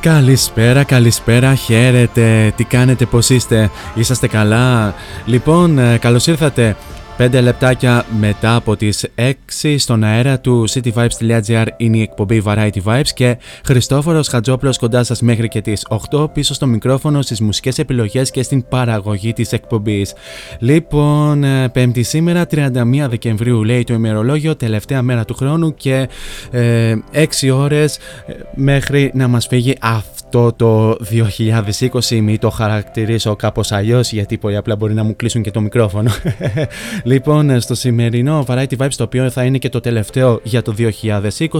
Καλησπέρα, καλησπέρα, χαίρετε, τι κάνετε, πώς είστε, είσαστε καλά; Λοιπόν, ε, καλώς ήρθατε 5 λεπτάκια μετά από τις 6 στον αέρα του cityvibes.gr είναι η εκπομπή Variety Vibes και Χριστόφορος Χατζόπλος κοντά σας μέχρι και τις 8 πίσω στο μικρόφωνο στις μουσικές επιλογές και στην παραγωγή της εκπομπής. Λοιπόν, ε, πέμπτη σήμερα 31 Δεκεμβρίου λέει το ημερολόγιο, τελευταία μέρα του χρόνου και ε, 6 ώρες ε, μέχρι να μας φύγει αυτό το 2020 μη το χαρακτηρίσω κάπως αλλιώς γιατί πολύ απλά μπορεί να μου κλείσουν και το μικρόφωνο λοιπόν στο σημερινό Variety Vibes το οποίο θα είναι και το τελευταίο για το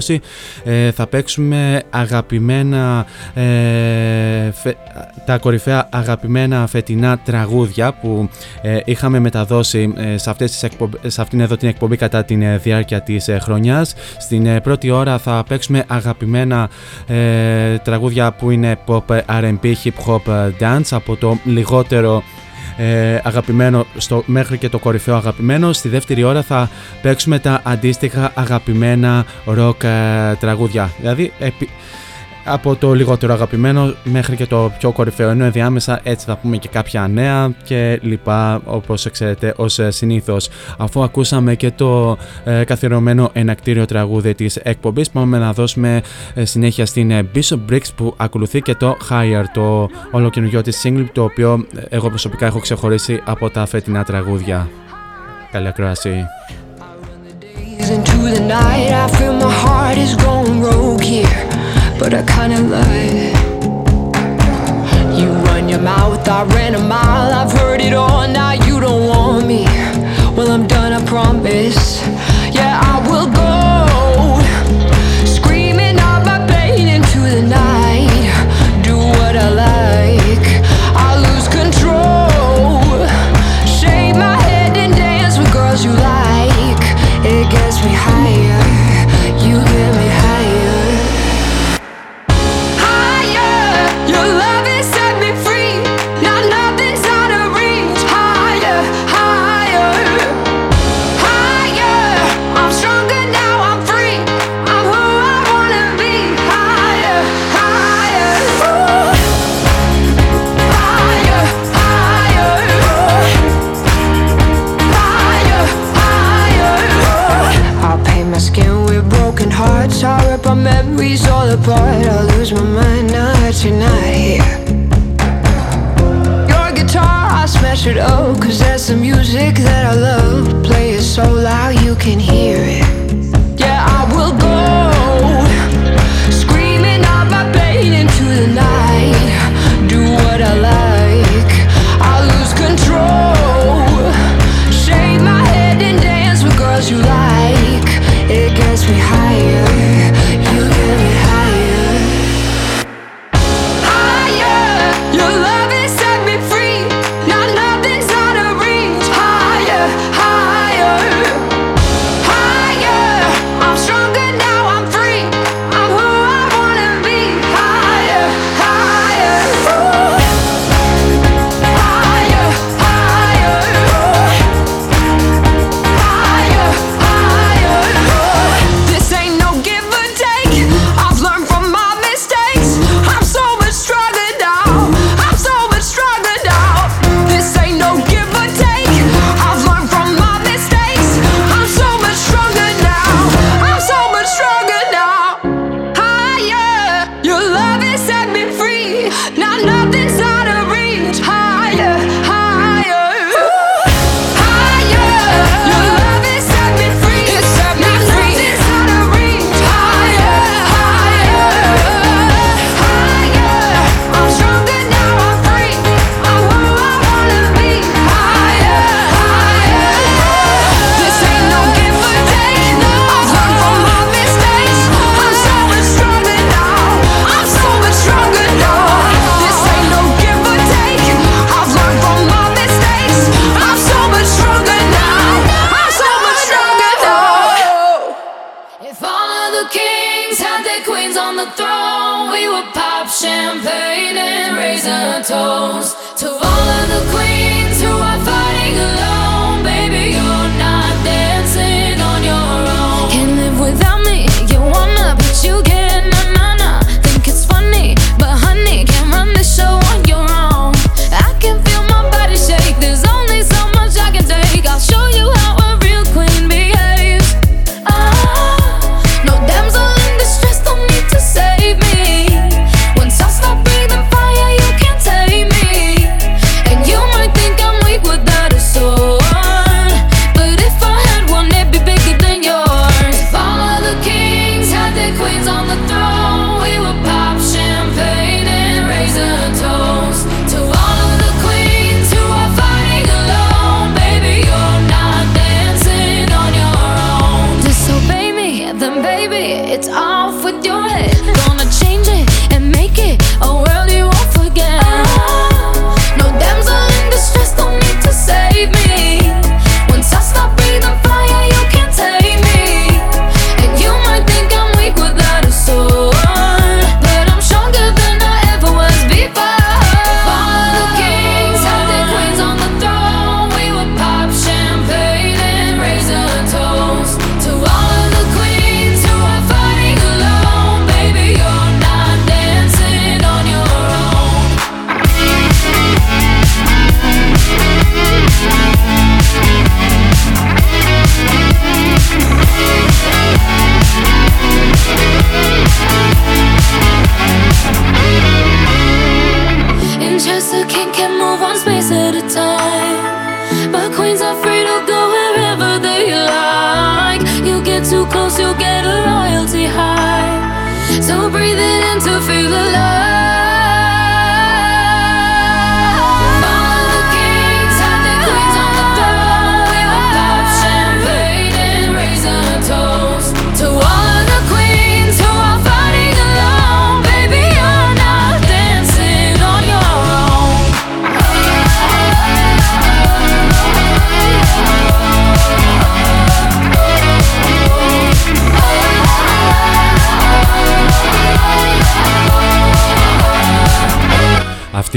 2020 ε, θα παίξουμε αγαπημένα ε, φε- τα κορυφαία αγαπημένα φετινά τραγούδια που ε, είχαμε μεταδώσει ε, σε, αυτές τις εκπομπ- σε αυτήν εδώ την εκπομπή κατά τη διάρκεια της ε, χρονιάς. Στην ε, πρώτη ώρα θα παίξουμε αγαπημένα ε, τραγούδια που είναι pop, R&B, hip hop, ε, dance από το λιγότερο ε, αγαπημένο στο, μέχρι και το κορυφαίο αγαπημένο. Στη δεύτερη ώρα θα παίξουμε τα αντίστοιχα αγαπημένα rock ε, τραγούδια. Δηλαδή επί- από το λιγότερο αγαπημένο μέχρι και το πιο κορυφαίο. Ενώ ενδιάμεσα έτσι θα πούμε και κάποια νέα και λοιπά όπως ξέρετε ως ε, συνήθως. Αφού ακούσαμε και το ε, καθιερωμένο ενακτήριο τραγούδι της εκπομπής πάμε να δώσουμε ε, συνέχεια στην ε, Bishop Briggs που ακολουθεί και το Higher το ολοκαινούριο της single το οποίο ε, εγώ προσωπικά έχω ξεχωρίσει από τα φετινά τραγούδια. Καλή ακρόαση. Days into the night. I feel my heart is going rogue here, but I kinda it. You run your mouth, I ran a mile. I've heard it all, now you don't want me. Well, I'm done, I promise. apart I lose my mind. Now that you're not here. Your guitar, I smash it, oh Cause that's the music that I love. Play it so loud you can hear it.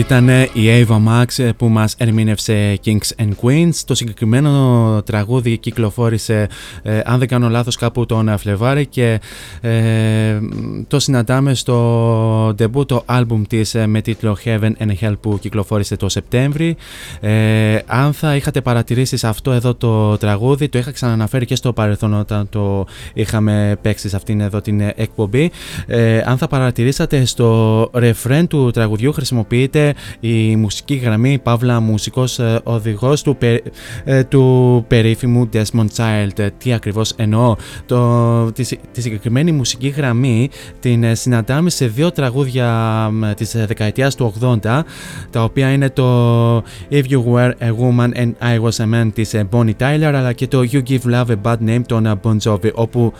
Αυτή ήταν η Ava Max που μας ερμήνευσε Kings and Queens. Το συγκεκριμένο τραγούδι κυκλοφόρησε, ε, αν δεν κάνω λάθος, κάπου τον Φλεβάρη και ε, το συναντάμε στο debut το άλμπουμ της ε, με τίτλο Heaven and Hell που κυκλοφόρησε το Σεπτέμβρη. Ε, αν θα είχατε παρατηρήσεις σε αυτό εδώ το τραγούδι, το είχα ξαναναφέρει και στο παρελθόν όταν το είχαμε παίξει σε αυτήν εδώ την εκπομπή. Ε, αν θα παρατηρήσατε στο ρεφρέν του τραγουδιού χρησιμοποιείται η μουσική γραμμή Παύλα μουσικός ε, οδηγός του, ε, του περίφημου Desmond Child. Τι ακριβώς εννοώ. Το, τη, τη συγκεκριμένη μουσική γραμμή την ε, συναντάμε σε δύο τραγούδια της δεκαετίας του 80 τα οποία είναι το If You Were a Woman and I Was a Man της Bonnie Tyler αλλά και το You Give Love a Bad Name των Bon Jovi όπου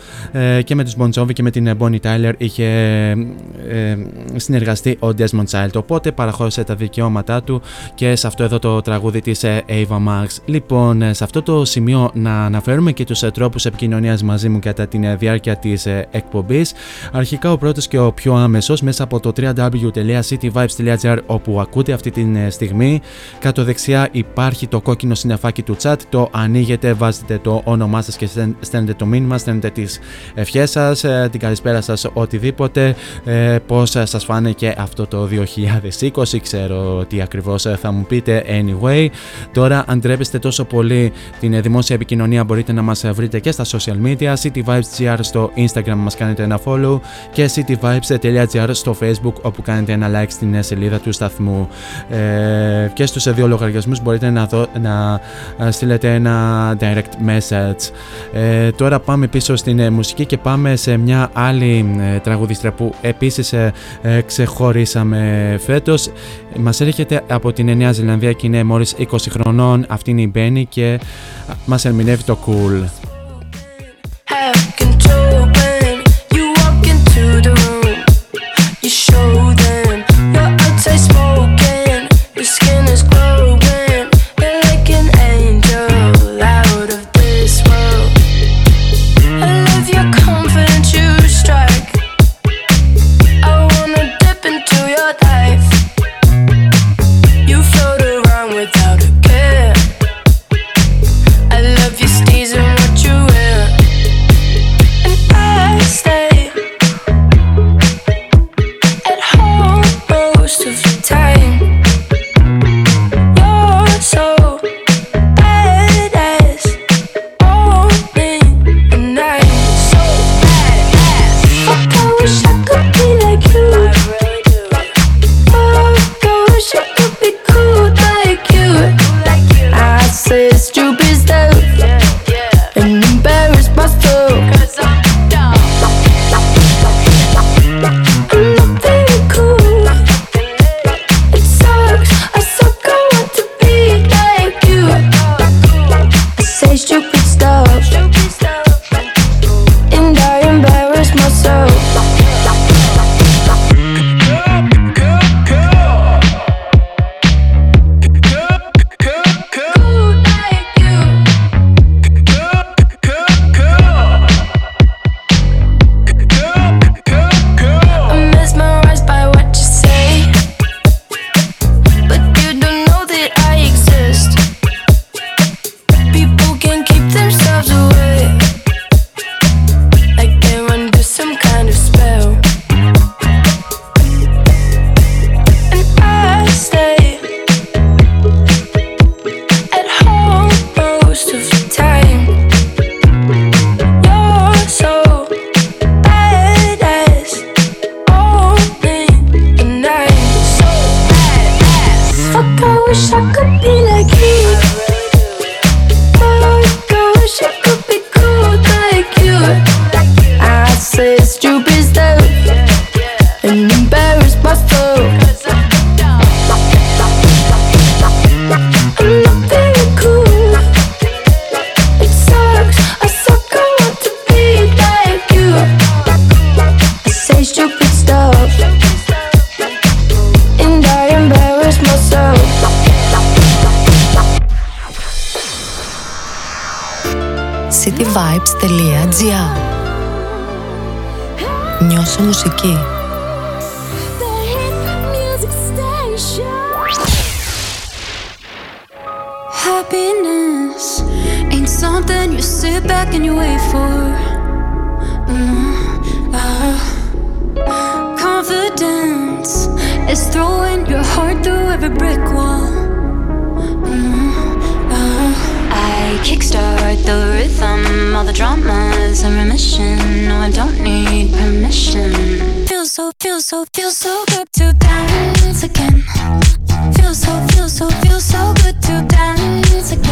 και με τους Bon Jovi και με την Bonnie Tyler είχε συνεργαστεί ο Desmond Child οπότε παραχώρησε τα δικαιώματά του και σε αυτό εδώ το τραγούδι της ε, Ava Max. Λοιπόν, ε, σε αυτό το σημείο να αναφέρουμε και τους ε, τρόπους επικοινωνίας μαζί μου κατά τη διάρκεια της εκπομπής. Αρχικά ο πρώτος και ο πιο άμεσος μέσα από το www.cityvibes.gr όπου ακούτε αυτή τη στιγμή. Κάτω δεξιά υπάρχει το κόκκινο συνεφάκι του chat, το ανοίγετε, βάζετε το όνομά σας και στέλνετε το μήνυμα, στέλνετε τις ευχές σας, την καλησπέρα σας, οτιδήποτε, πώς σας φάνηκε αυτό το 2020, ξέρω τι ακριβώς θα μου πείτε anyway. Τώρα αν τρέπεστε τόσο πολύ την δημόσια επικοινωνία μπορείτε να μας βρείτε και στα social media, cityvibes.gr στο instagram μας κάνετε ένα follow και cityvibes.gr στο facebook όπου κάνετε ένα like στην σελίδα του σταθμού. Ε, και στους δύο λογαριασμούς μπορείτε να, δω, να στείλετε ένα direct message. Ε, τώρα πάμε πίσω στην μουσική και πάμε σε μια άλλη ε, τραγουδίστρια που επίσης ε, ε, ξεχωρίσαμε φέτος. Μας έρχεται από την Νέα Ζηλανδία και είναι μόλις 20 χρονών. Αυτή είναι η Benny και μας ερμηνεύει το Cool. Νιώσω μουσική. The Diao. Νιώσω μουσική. Happiness ain't something you sit back and you wait for. Mm-hmm. Uh, confidence is throwing your heart through every brick wall. Kickstart the rhythm, all the dramas in remission. No, I don't need permission. Feels so, feels so, feels so good to dance again. Feels so, feels so, feels so good to dance again.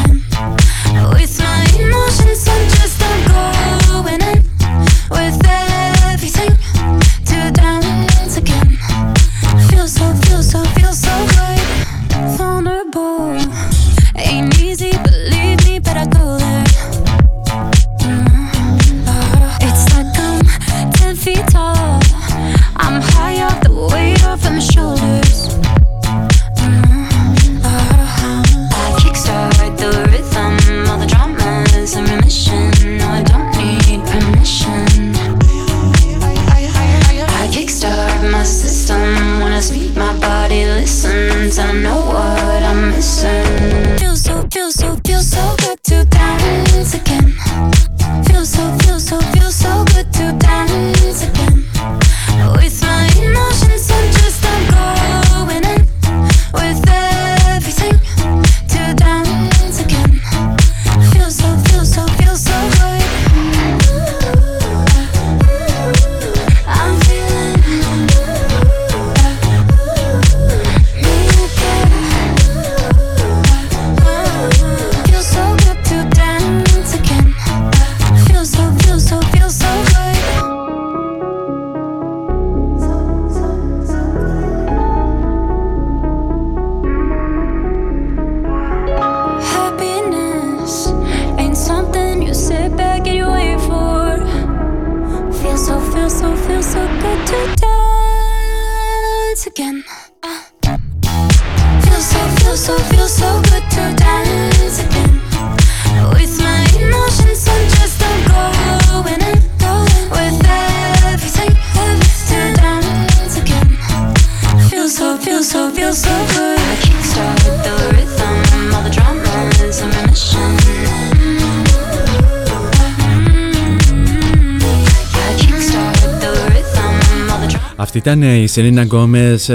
All the dramas. Αυτή ήταν η Σελίνα Γκόμες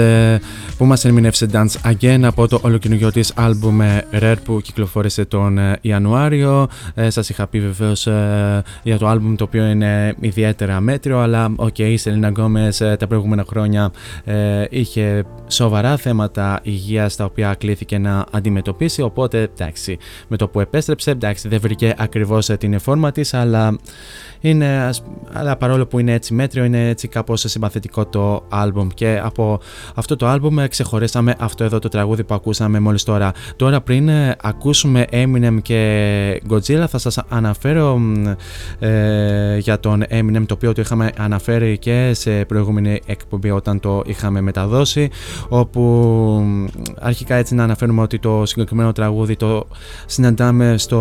που μας ερμήνευσε Dance Again από το ολοκαινούργιο της άλμπουμ ε, Rare που κυκλοφόρησε τον ε, Ιανουάριο. Ε, σας είχα πει βεβαίως ε, για το άλμπουμ το οποίο είναι ιδιαίτερα μέτριο αλλά οκ, η Σελίνα Γκόμες ε, τα προηγούμενα χρόνια ε, είχε σοβαρά θέματα υγείας τα οποία κλήθηκε να αντιμετωπίσει οπότε εντάξει με το που επέστρεψε εντάξει δεν βρήκε ακριβώς ε, την φόρμα της αλλά είναι, ας- αλλά παρόλο που είναι έτσι μέτριο, είναι έτσι κάπως συμπαθητικό το άλμπουμ και από αυτό το άλμπουμ ε, ξεχωρίσαμε αυτό εδώ το τραγούδι που ακούσαμε μόλις τώρα. Τώρα πριν ε, ακούσουμε Eminem και Godzilla θα σας αναφέρω μ, ε, για τον Eminem το οποίο το είχαμε αναφέρει και σε προηγούμενη εκπομπή όταν το είχαμε μεταδώσει όπου μ, αρχικά έτσι να αναφέρουμε ότι το συγκεκριμένο τραγούδι το συναντάμε στο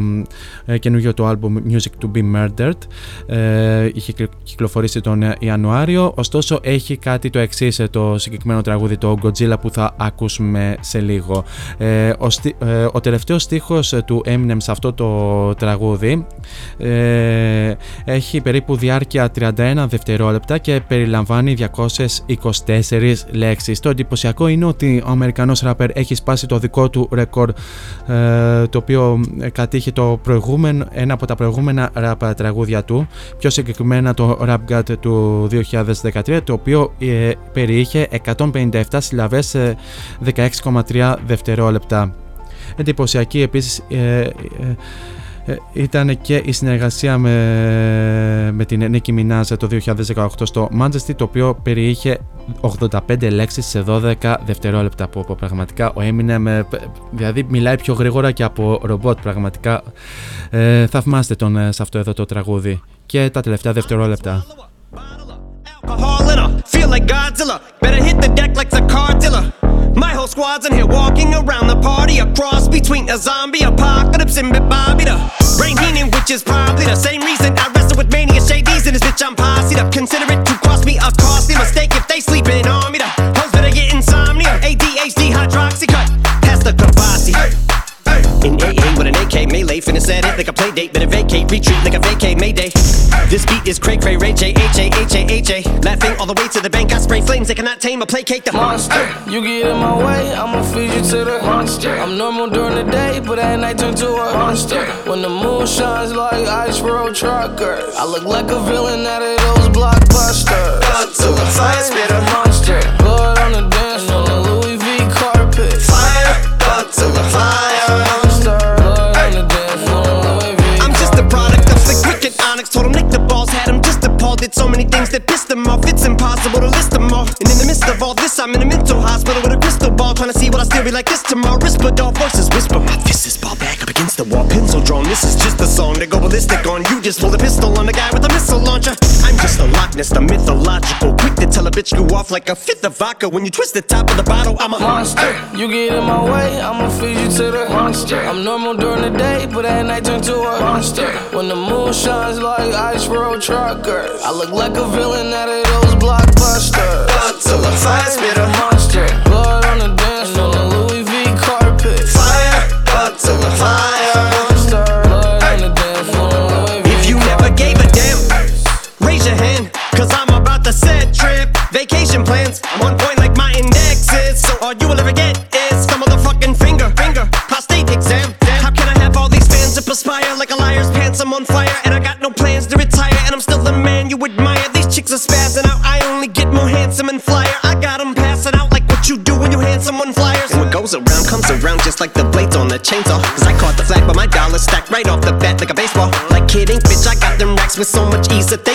μ, ε, καινούργιο το άλμπουμ Music to be Murdered ε, είχε κυκλο- κυκλοφορήσει τον ε, Ιανουάριο ωστόσο έχει κάτι το εξής το συγκεκριμένο τραγούδι το Godzilla που θα ακούσουμε σε λίγο. Ε, ο, ε, ο τελευταίος στίχος ε, του Eminem σε αυτό το τραγούδι ε, έχει περίπου διάρκεια 31 δευτερόλεπτα και περιλαμβάνει 224 λέξεις. Το εντυπωσιακό είναι ότι ο Αμερικανός ράπερ έχει σπάσει το δικό του ρεκόρ το οποίο κατήχε το προηγούμενο, ένα από τα προηγούμενα τραγούδια του, πιο συγκεκριμένα το Rap God του 2013 το οποίο περιείχε 57 συλλαβές σε 16,3 δευτερόλεπτα. Εντυπωσιακή επίσης ε, ε, ε, ήταν και η συνεργασία με, την Νίκη μινάζε το 2018 στο Manchester το οποίο περιείχε 85 λέξεις σε 12 δευτερόλεπτα που, πραγματικά ο Eminem ε, δηλαδή μιλάει πιο γρήγορα και από ρομπότ πραγματικά ε, θαυμάστε τον σε αυτό εδώ το τραγούδι και τα τελευταία δευτερόλεπτα. alcohol in her. Feel like Godzilla, better hit the deck like the. My whole squad's in here walking around the party, a cross between a zombie apocalypse and Bobby the brain meaning, which is probably the same reason I wrestle with mania shades in this bitch. I'm posse up, consider it to cross me a costly mistake if they sleeping on me. The hoes better get insomnia, ADHD hydroxy cut past the kabasi. In AA with an AK melee, finna set it like a play date, better vacate, retreat like a vacate mayday. Kavasi. is hey. Ray Ray J H A H A H A. Laughing all the way to the bank. I spray flames they cannot tame or placate the monster. You get in my way, I'ma feed you to the monster. I'm normal during the day, but at night turn to a monster. When the moon shines like ice road truckers, I look like a villain out of those blockbusters. Up to the fire spitter monster. Blood on the dance Told him nick the Did so many things that pissed them off. It's impossible to list them all. And in the midst of all this, I'm in a mental hospital with a crystal ball, trying to see what I still be like this tomorrow. Rispadol voices whisper, my fist is ball back up against the wall, pencil drawn. This is just a song to go ballistic on. You just pull a pistol on the guy with a missile launcher. I'm just a Loch Ness, the mythological. Quick to tell a bitch you off like a fifth of vodka. When you twist the top of the bottle, I'm a monster. You get in my way, I'ma feed you to the monster. I'm normal during the day, but at night turn to a monster. When the moon shines like ice road truckers, I look like a villain out of those blockbusters. Up to the fire spit a monster. Blood on the dance floor, the Louis V carpet. Fire up to the fire monster. Blood on the dance floor, Louis V If you never gave a damn, raise your hand. Cause I'm about to set trip. Vacation plans, I'm on point like my index is. So all you will ever get is some motherfucking finger, finger, prostate exam. How can I have all these fans that perspire like a liar's pants? I'm on fire and I got no plans to you admire. These chicks are spazzing out. I only get more handsome and flyer. I got them passing out like what you do when you hand someone flyers. And what goes around comes around just like the blades on the chainsaw. Cause I caught the flag, but my dollar stacked right off the bat like a baseball. Like kidding, bitch, I got them racks with so much ease that they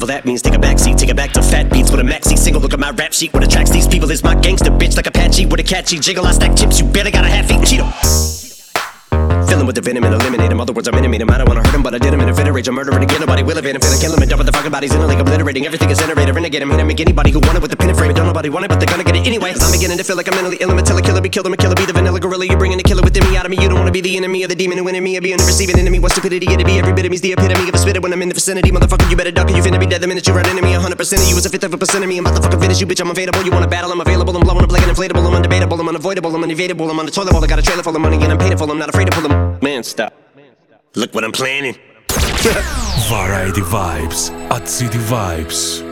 Evil that means take a back seat, take it back to fat beats with a maxi single. Look at my rap sheet. What attracts these people is my gangster bitch like Apache with a catchy jiggle. I stack chips, you better got a half eat Cheeto. Fill him with the venom and eliminate him. Other words, I'm intimate him. I don't wanna hurt him, but I did him in a fit of rage. I'm murdering again. Nobody will evade him. Finna kill him and dump the fucking bodies in a lake, obliterating everything is iterator. Renegade him, and make anybody who wanted with the pin and frame. Don't nobody want it, but they're gonna get it anyway. I'm beginning to feel like I'm mentally ill. I'm a killer, killer, be killed. I'm a killer, be the vanilla gorilla. You're bringing the killer within me out of me. You don't wanna be the enemy of the demon who in me. Or be a receiving enemy. What stupidity it'd be. Every bit of me's the epitome of a spitter when I'm in the vicinity. Motherfucker, you better duck or you finna be dead the minute you run into me. 100% of you is a fifth of a percent of me. I'm about to fucking finish you, bitch. I'm available. You wanna battle? I'm available. I'm blowing up like an inflatable. I'm undebatable. I'm unavoidable. I'm unevadable. I'm on the toilet bowl. I got a trailer full of money and I'm paid. I'm not afraid to pull them. Man, stop. Look what I'm planning. Variety Vibes at City Vibes.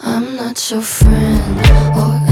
I'm not your friend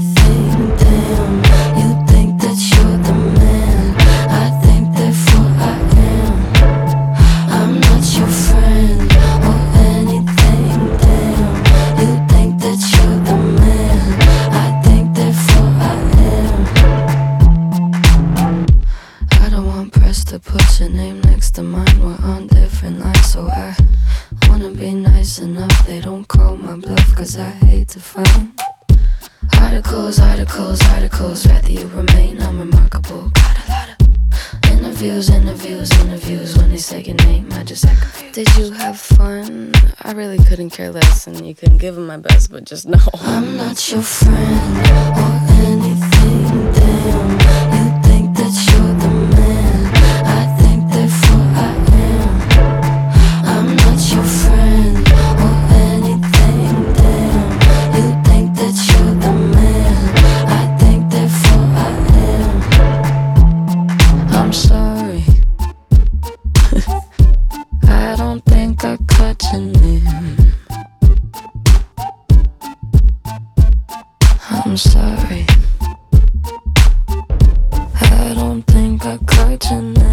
Next mine. We're on different lines, so I wanna be nice enough. They don't call my bluff, cause I hate to find articles, articles, articles. Rather you remain unremarkable. Got a lot of interviews, interviews, interviews. When they say your name, I just act confused. Did you have fun? I really couldn't care less, and you couldn't give them my best, but just know I'm not your friend or anything. Damn, I'm sorry. I don't think I cried tonight.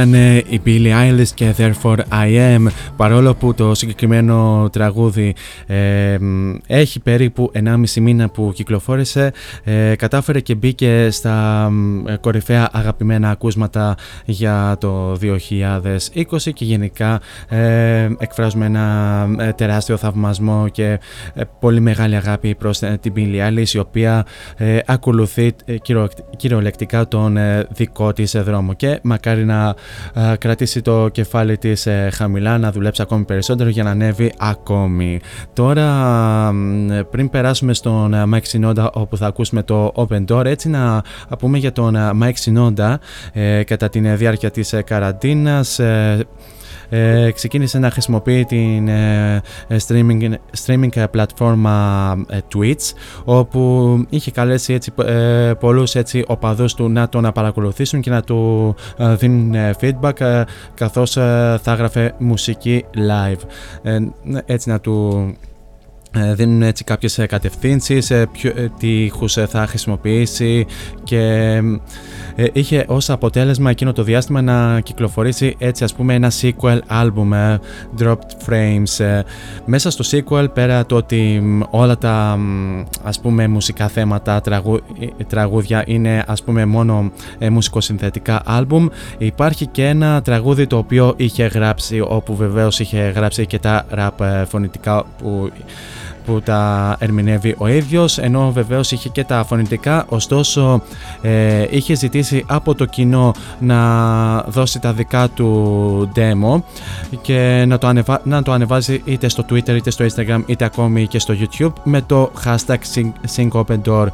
Ήταν ε, η Billie Eilish και Therefore I Am παρόλο που το συγκεκριμένο τραγούδι ε, έχει περίπου 1,5 μήνα που κυκλοφόρησε ε, κατάφερε και μπήκε στα ε, κορυφαία αγαπημένα ακούσματα για το 2020 και γενικά ε, εκφράζουμε ένα τεράστιο θαυμασμό και πολύ μεγάλη αγάπη προς την Billie Eilish η οποία ακολουθεί κυριολεκτικά τον δικό της δρόμο. Και μακάρι να κρατήσει το κεφάλι της ε, χαμηλά, να δουλέψει ακόμη περισσότερο για να ανέβει ακόμη. Τώρα πριν περάσουμε στον ε, Mike Sinoda όπου θα ακούσουμε το Open Door έτσι να πούμε για τον ε, Mike Sinoda κατά τη διάρκεια της καραντίνας ε, ξεκίνησε να χρησιμοποιεί την ε, ε, streaming, streaming πλατφόρμα Twitch όπου είχε καλέσει έτσι, πολλούς έτσι, οπαδούς του να τον παρακολουθήσουν και να του δίνουν feedback καθώς θα έγραφε μουσική live. Έτσι να του ε, δίνουν έτσι κάποιες ε, κατευθύνσεις, ε, ποιο, τείχους θα χρησιμοποιήσει και είχε ως αποτέλεσμα εκείνο το διάστημα να κυκλοφορήσει έτσι ας πούμε ένα sequel album Dropped Frames μέσα στο sequel πέρα το ότι όλα τα ας πούμε μουσικά θέματα τραγούδια είναι ας πούμε μόνο μουσικοσυνθετικά album υπάρχει και ένα τραγούδι το οποίο είχε γράψει όπου βεβαίως είχε γράψει και τα rap φωνητικά που που τα ερμηνεύει ο ίδιος ενώ βεβαίως είχε και τα φωνητικά ωστόσο ε, είχε ζητήσει από το κοινό να δώσει τα δικά του demo και να το, ανεβα... να το ανεβάζει είτε στο Twitter είτε στο Instagram είτε ακόμη και στο YouTube με το hashtag SyncOpenDoor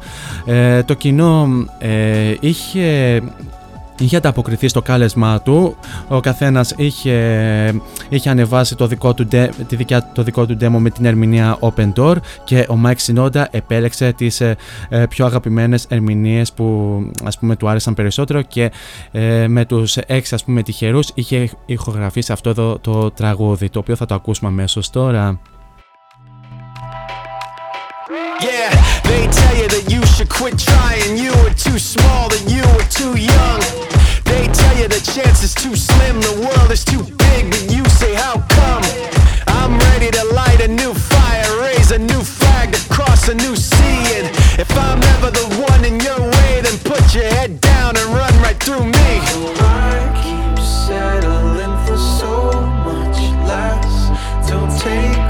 ε, το κοινό ε, είχε είχε ανταποκριθεί στο κάλεσμά του. Ο καθένας είχε, είχε ανεβάσει το δικό, του, τη δικιά, το δικό του demo με την ερμηνεία Open Door και ο Mike Sinoda επέλεξε τις ε, ε, πιο αγαπημένες ερμηνείες που ας πούμε του άρεσαν περισσότερο και ε, με τους έξι ας πούμε τυχερούς είχε ηχογραφήσει αυτό το, το τραγούδι το οποίο θα το ακούσουμε αμέσως τώρα. Yeah, they tell you that you should quit trying. You were too small, that you were too young. They tell you the chance is too slim, the world is too big, but you say, How come? I'm ready to light a new fire, raise a new flag to cross a new sea. And if I'm ever the one in your way, then put your head down and run right through me. I keep settling for so much less. Don't take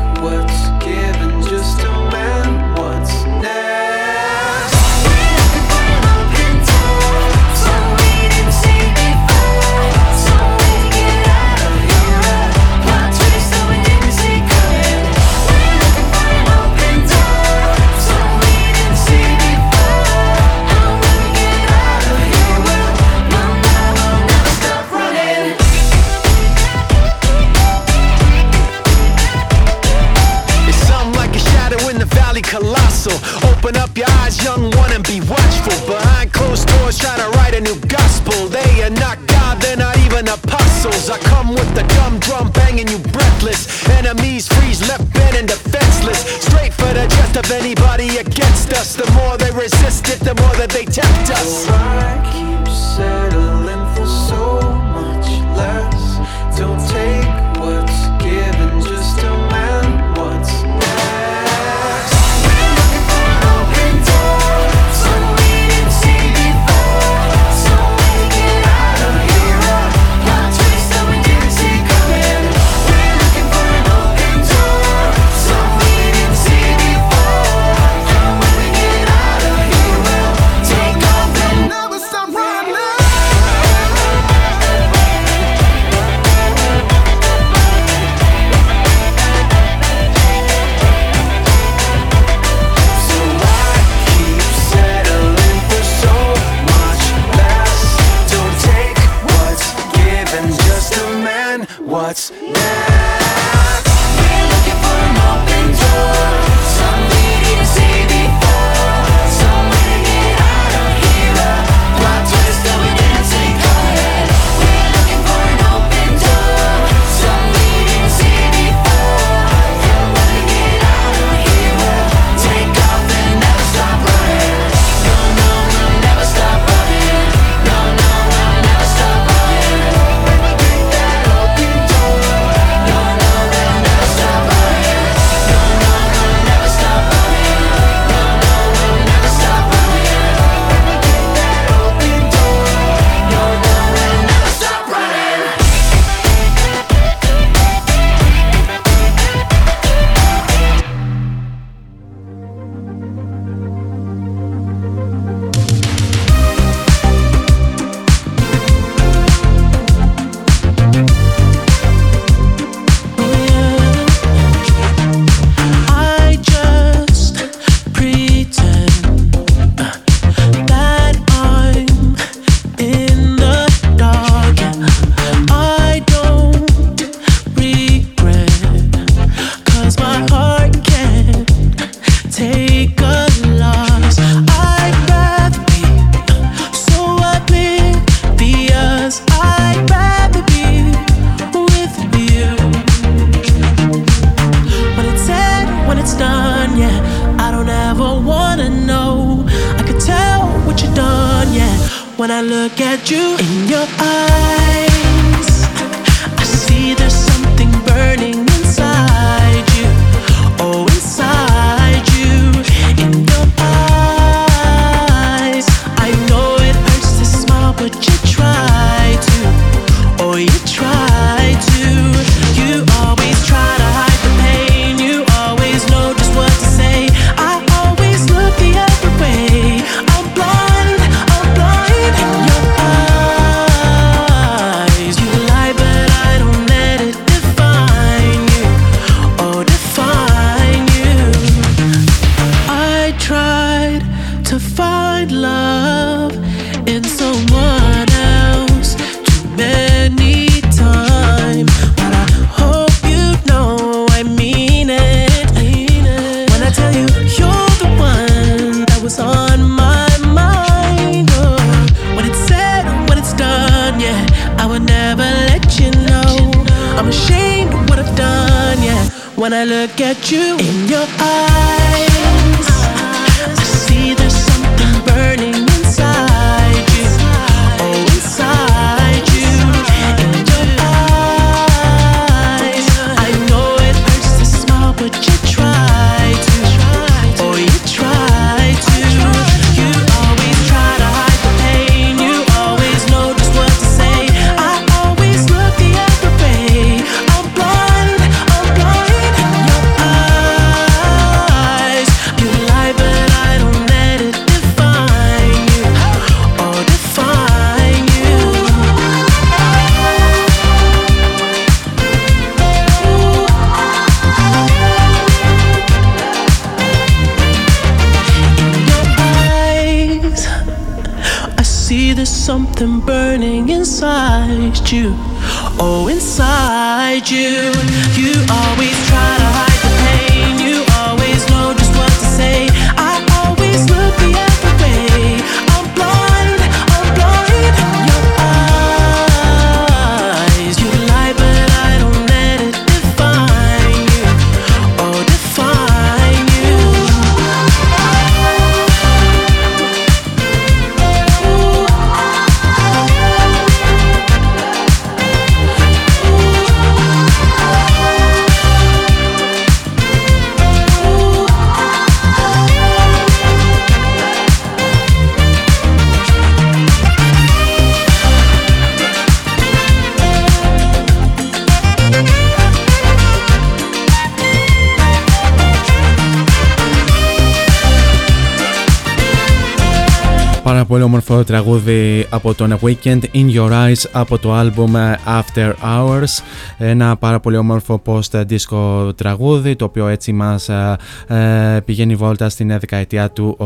από τον Weekend In Your Eyes από το album After Hours Ένα πάρα πολύ όμορφο post-disco τραγούδι το οποίο έτσι μας ε, πηγαίνει βόλτα στην δεκαετία του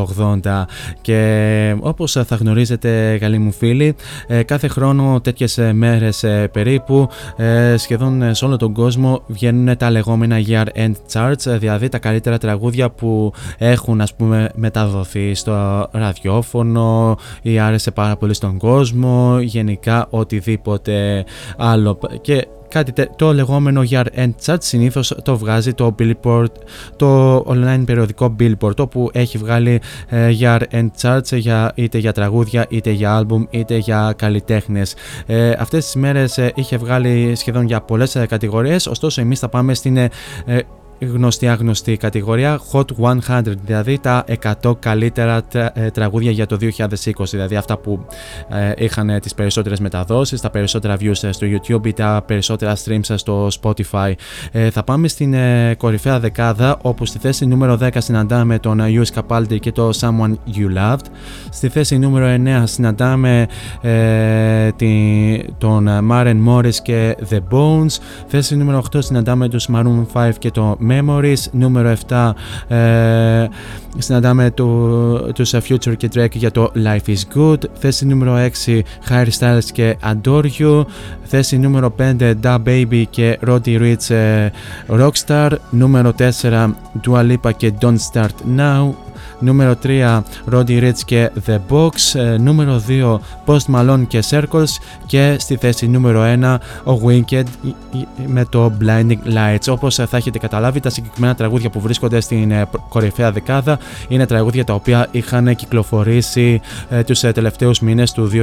80 και όπως θα γνωρίζετε καλοί μου φίλοι ε, κάθε χρόνο τέτοιες μέρες ε, περίπου ε, σχεδόν σε όλο τον κόσμο βγαίνουν τα λεγόμενα Year End Charts δηλαδή τα καλύτερα τραγούδια που έχουν ας πούμε μεταδοθεί στο ραδιόφωνο ή άρεσε πάρα πολύ στον κόσμο, γενικά οτιδήποτε άλλο. Και κάτι το λεγόμενο Year End Chart συνήθως το βγάζει το Billboard, το online περιοδικό Billboard όπου έχει βγάλει ε, Year End Charts για, είτε για τραγούδια είτε για άλμπουμ είτε για καλλιτέχνες. Ε, αυτές τις μέρες ε, είχε βγάλει σχεδόν για πολλές ε, κατηγορίες ωστόσο εμείς θα πάμε στην ε, γνωστή άγνωστη κατηγορία Hot 100, δηλαδή τα 100 καλύτερα ε, τραγούδια για το 2020, δηλαδή αυτά που ε, είχαν τις περισσότερες μεταδόσεις, τα περισσότερα views στο YouTube ή τα περισσότερα streams στο Spotify. Ε, θα πάμε στην κορυφαία δεκάδα, όπου στη θέση νούμερο 10 συναντάμε τον Lewis Capaldi και το Someone You Loved. Στη θέση νούμερο 9 συναντάμε τον Maren Morris και The Bones. Θέση νούμερο 8 συναντάμε τους Maroon 5 και το Memories, νούμερο 7 ε, συναντάμε το, τους Future και Drake για το Life is Good, θέση νούμερο 6 Harry Styles και Adore You, θέση νούμερο 5 Da Baby και Roddy Rich ε, Rockstar, νούμερο 4 Dua Lipa και Don't Start Now, Νούμερο 3 Roddy Rich και The Box. Ε, νούμερο 2 Post Malone και Circles. Και στη θέση νούμερο 1 ο Winked με το Blinding Lights. Όπως θα έχετε καταλάβει, τα συγκεκριμένα τραγούδια που βρίσκονται στην ε, κορυφαία δεκάδα είναι τραγούδια τα οποία είχαν κυκλοφορήσει ε, τους τελευταίους μήνες του 2019.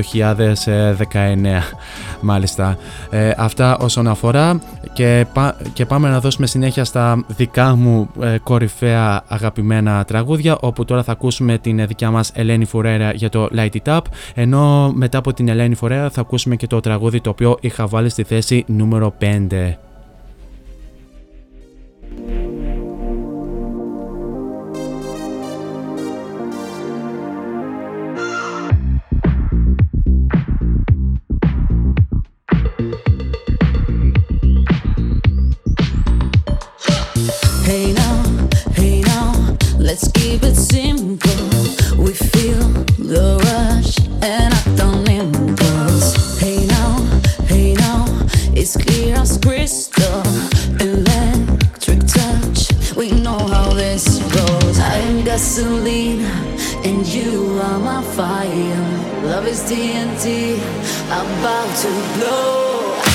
Μάλιστα. αυτά όσον αφορά και, και πάμε να δώσουμε συνέχεια στα δικά μου κορυφαία αγαπημένα τραγούδια όπου τώρα θα ακούσουμε την δικιά μας Ελένη Φουρέρα για το Light It Up ενώ μετά από την Ελένη Φουρέρα θα ακούσουμε και το τραγούδι το οποίο είχα βάλει στη θέση νούμερο 5. Crystal. Electric touch, we know how this goes. I'm gasoline and you are my fire. Love is TNT, about to blow.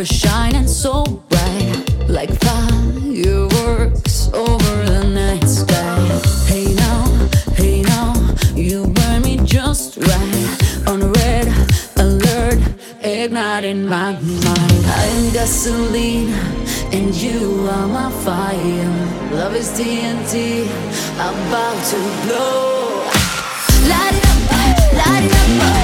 We're shining so bright, like fireworks over the night sky. Hey now, hey now, you burn me just right. On red alert, igniting my mind. I'm gasoline, and you are my fire. Love is TNT, about to blow. Light it up, light it up,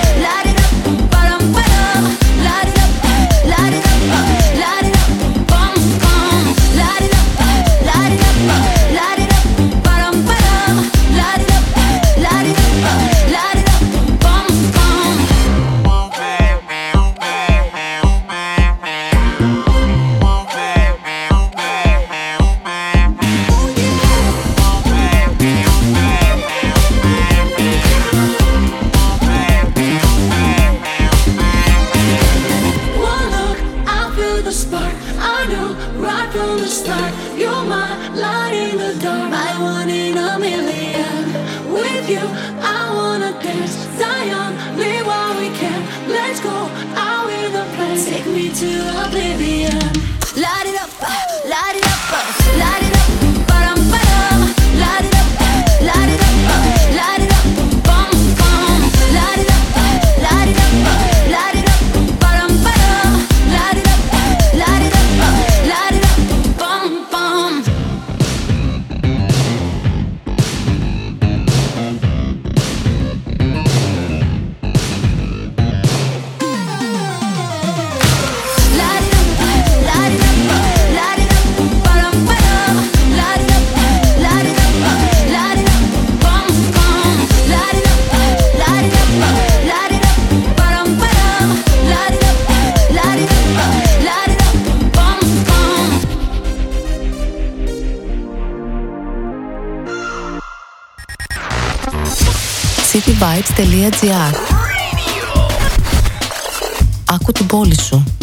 Άκου την πόλη σου.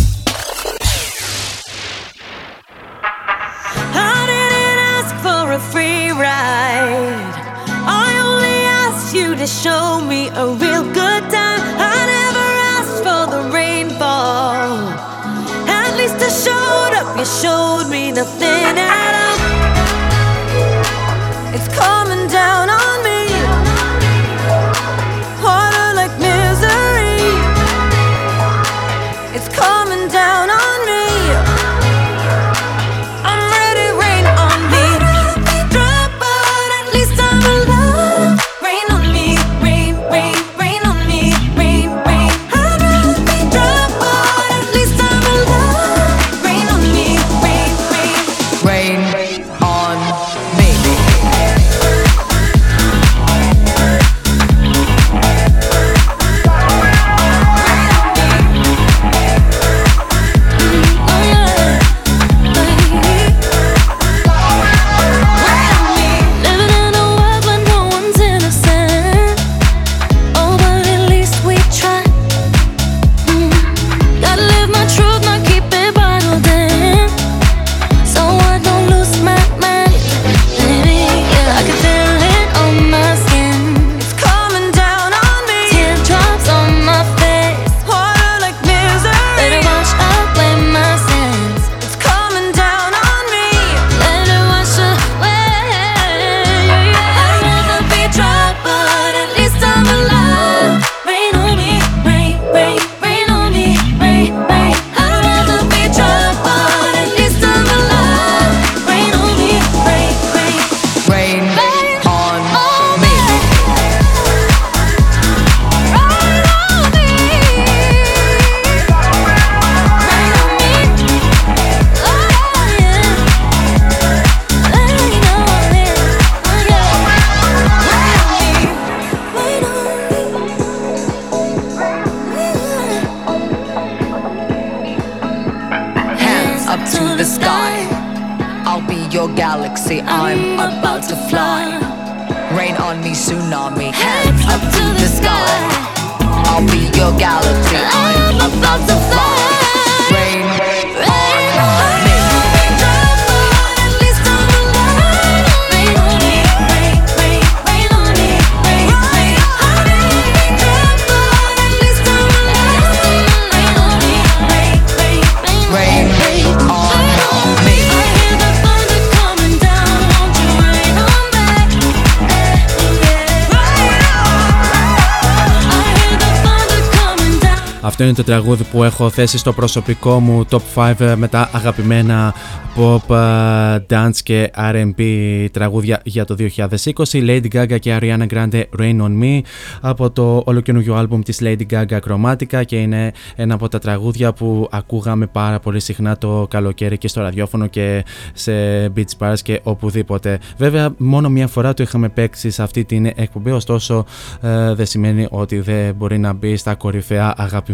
Αυτό είναι το τραγούδι που έχω θέσει στο προσωπικό μου top 5 με τα αγαπημένα pop, ε, dance και R&B τραγούδια για το 2020. Lady Gaga και Ariana Grande Rain On Me από το ολοκαινούργιο άλμπουμ της Lady Gaga Chromatica και είναι ένα από τα τραγούδια που ακούγαμε πάρα πολύ συχνά το καλοκαίρι και στο ραδιόφωνο και σε beach bars και οπουδήποτε. Βέβαια μόνο μία φορά το είχαμε παίξει σε αυτή την εκπομπή ωστόσο ε, δεν σημαίνει ότι δεν μπορεί να μπει στα κορυφαία αγαπημένα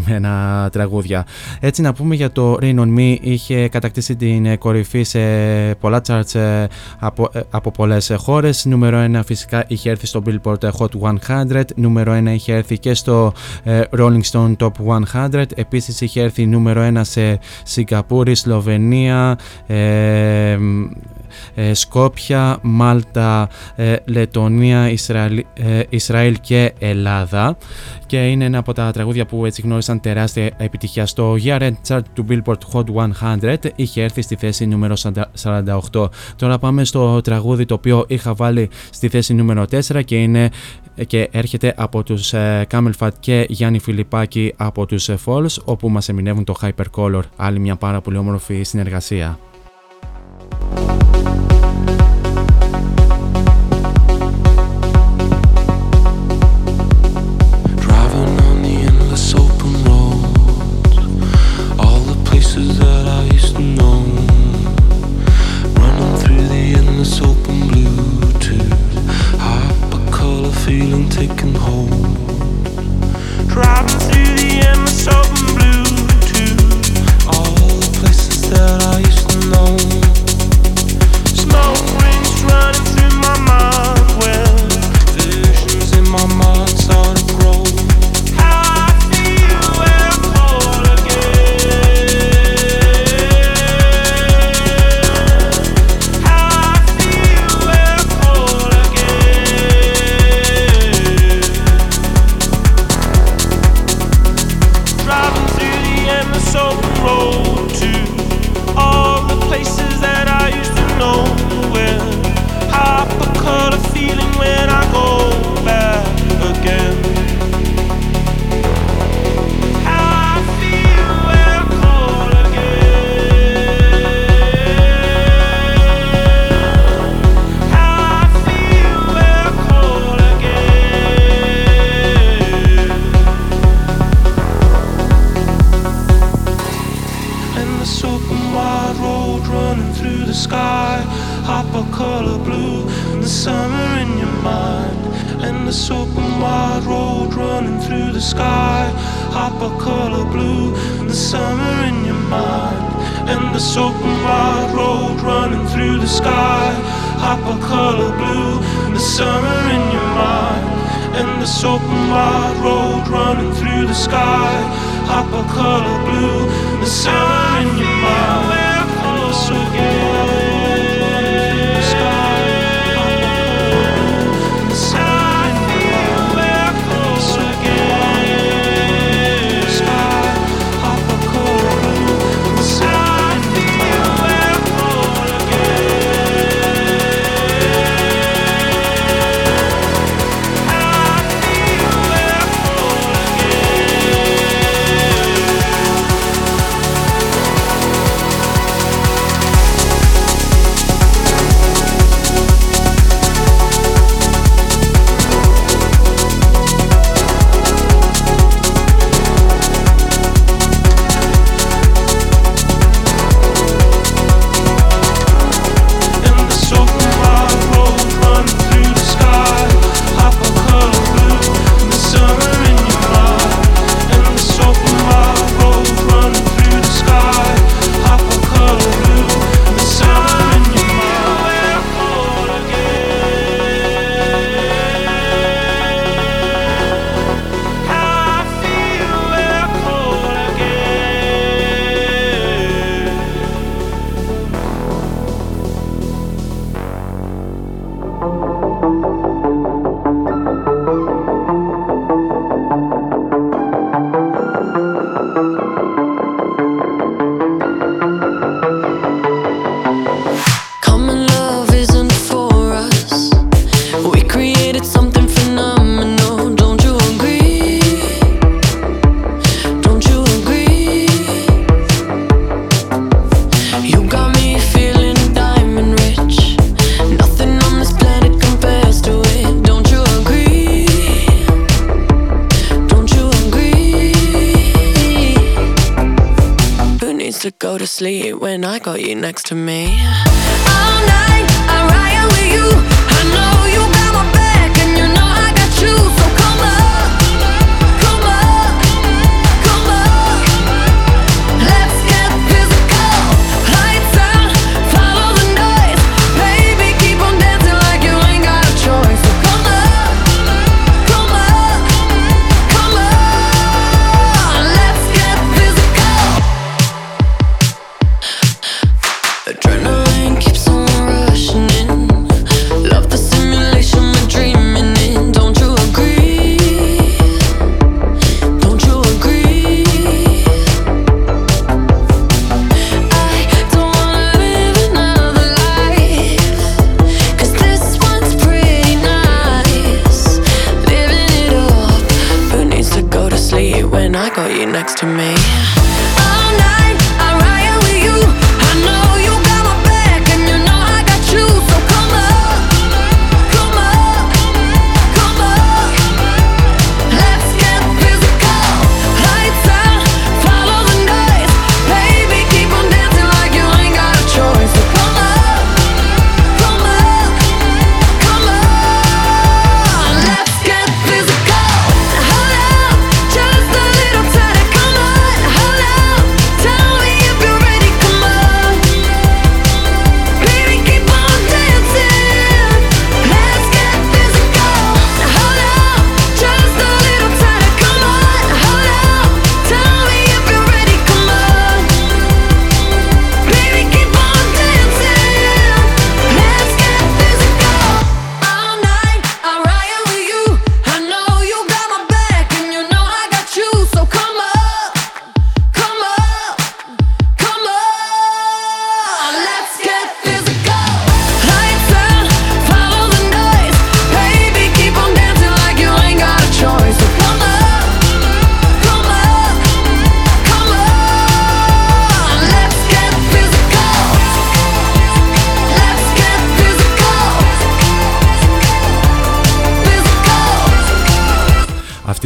τραγούδια. Έτσι να πούμε για το Rain On Me είχε κατακτήσει την ε, κορυφή σε πολλά charts ε, από, ε, από πολλές χώρες. Νούμερο 1 φυσικά είχε έρθει στο Billboard Hot 100, νούμερο 1 είχε έρθει και στο ε, Rolling Stone Top 100, επίσης είχε έρθει νούμερο 1 σε Σιγκαπούρη, Σλοβενία, ε, ε, Σκόπια, Μάλτα, ε, Λετωνία, Ισραήλ, ε, Ισραήλ και Ελλάδα. Και είναι ένα από τα τραγούδια που έτσι γνώρισαν τεράστια επιτυχία στο Year End Chart του Billboard Hot 100 είχε έρθει στη θέση νούμερο 48 τώρα πάμε στο τραγούδι το οποίο είχα βάλει στη θέση νούμερο 4 και είναι και έρχεται από τους ε, Camel Fat και Γιάννη Φιλιππάκη από τους ε, Falls όπου μας εμεινεύουν το Hypercolor. Άλλη μια πάρα πολύ όμορφη συνεργασία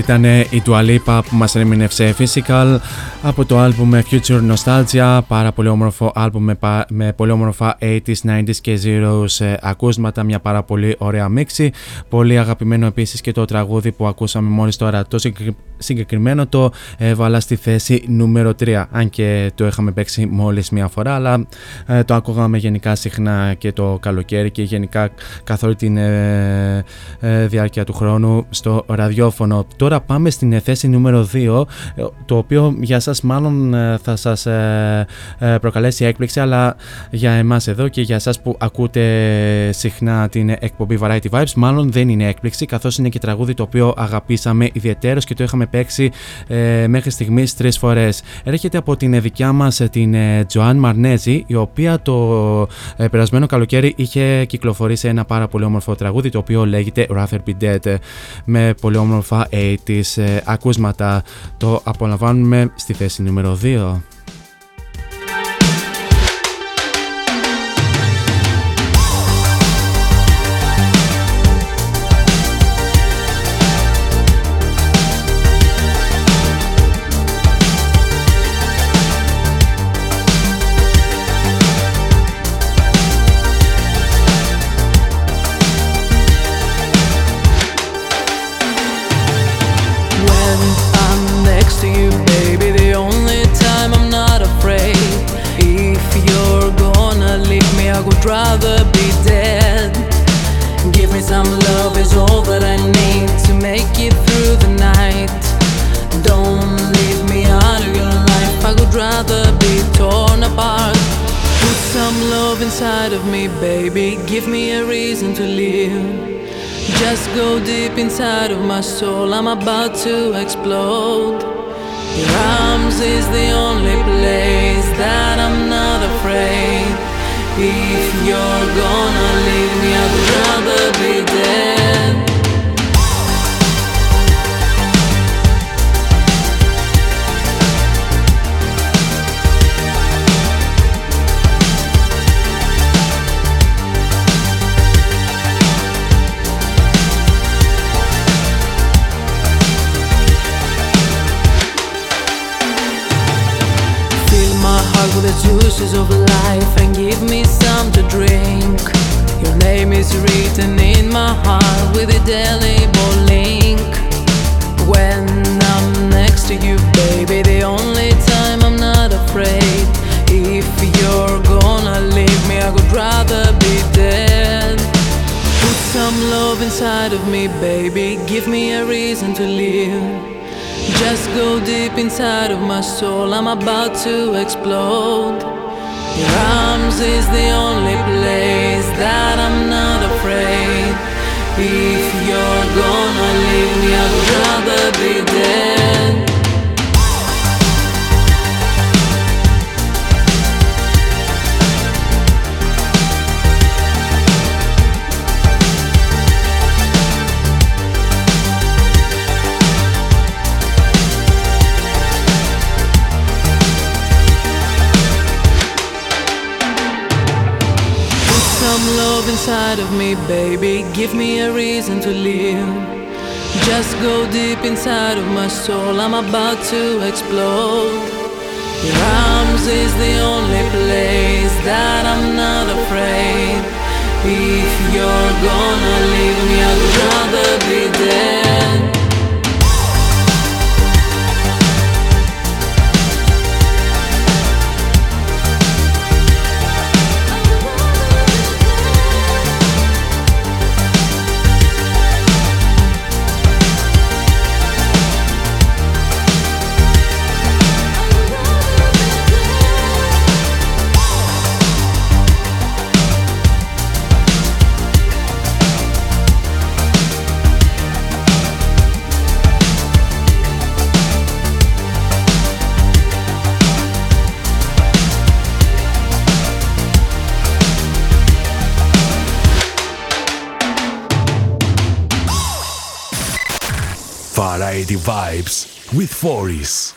ήταν η Τουαλίπα που μας ερμηνεύσε Physical από το άλμπουμ Future Nostalgia, πάρα πολύ όμορφο άλμπουμ με, πολύ όμορφα 80s, 90s και 0s ε, ακούσματα, μια πάρα πολύ ωραία μίξη. Πολύ αγαπημένο επίσης και το τραγούδι που ακούσαμε μόλις τώρα, το συγκεκριμένο το έβαλα στη θέση νούμερο 3, αν και το είχαμε παίξει μόλις μια φορά, αλλά ε, το ακούγαμε γενικά συχνά και το καλοκαίρι και γενικά καθ' όλη την ε, διάρκεια του χρόνου στο ραδιόφωνο τώρα πάμε στην θέση νούμερο 2, ε, το οποίο για σας μάλλον ε, θα σας ε, προκαλέσει έκπληξη, αλλά για εμάς εδώ και για σας που ακούτε συχνά την εκπομπή Variety Vibes, μάλλον δεν είναι έκπληξη, καθώς είναι και τραγούδι το οποίο αγαπήσαμε ιδιαίτερος και το είχαμε παίξει μέχρι στιγμής τρεις φορές. Έρχεται από την δικιά μας την Τζοάν Μαρνέζη, η οποία το περασμένο καλοκαίρι είχε κυκλοφορήσει ένα πάρα πολύ όμορφο τραγούδι, το οποίο λέγεται Rather Be Dead, με πολύ όμορφα 8 τι ε, Ακούσματα. Το απολαμβάνουμε στη θέση νούμερο 2. give me a reason to live. Just go deep inside of my soul, I'm about to explode. Your arms is the only place that I'm not afraid. If you're gonna leave me, I'd rather be dead. for the juices of life and give me some to drink. Your name is written in my heart with a indelible link. When I'm next to you, baby, the only time I'm not afraid. If you're gonna leave me, I would rather be dead. Put some love inside of me, baby, give me a reason to live. Just go deep inside of my soul, I'm about to explode. Your arms is the only place that I'm not afraid. If you're gonna leave me, I'd rather be dead. inside of me, baby. Give me a reason to live. Just go deep inside of my soul, I'm about to explode. Your arms is the only place that I'm not afraid. If you're gonna leave me, I'd rather be dead. vibes with Foris.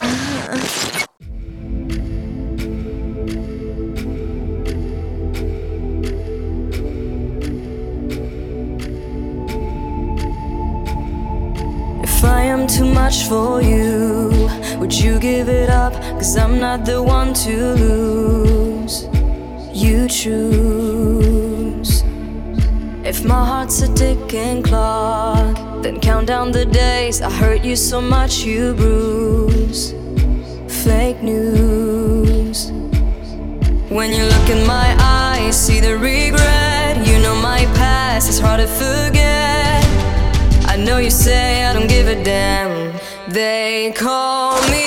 If I am too much for you, would you give it up? Cause I'm not the one to lose. You choose. If my heart's a ticking clock then count down the days. I hurt you so much you bruise. Fake news. When you look in my eyes, see the regret. You know my past is hard to forget. I know you say I don't give a damn. They call me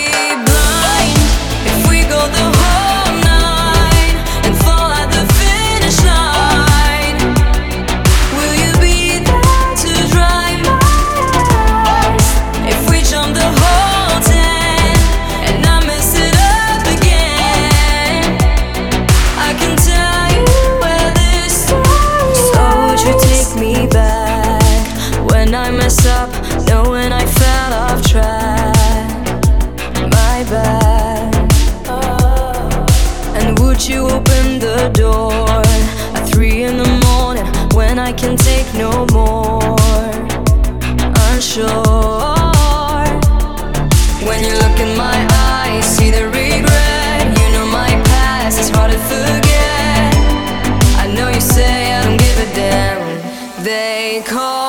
door at three in the morning when I can take no more? Unsure. When you look in my eyes, see the regret. You know my past is hard to forget. I know you say I don't give a damn. They call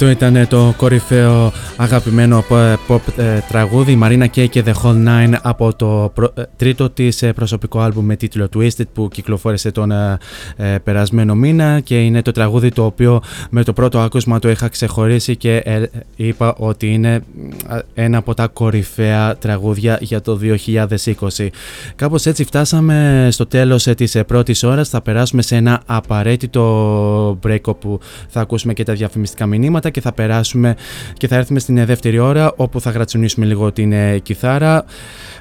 Αυτό ήταν το κορυφαίο αγαπημένο pop pop, ε, τραγούδι Marina Kay και The Whole Nine από το προ- ε, τρίτο της ε, προσωπικό άλμπουμ με τίτλο Twisted που κυκλοφόρησε τον ε, ε, περασμένο μήνα και είναι το τραγούδι το οποίο με το πρώτο άκουσμα το είχα ξεχωρίσει και ε, είπα ότι είναι ε, ένα από τα κορυφαία τραγούδια για το 2020. Κάπως έτσι φτάσαμε στο τέλος ε, της ε, πρώτης ώρας θα περάσουμε σε ένα απαραίτητο break όπου θα ακούσουμε και τα διαφημιστικά μηνύματα και θα περάσουμε και θα έρθουμε στην ε, δεύτερη ώρα όπου θα γρατσουνίσουμε λίγο την ε, κιθάρα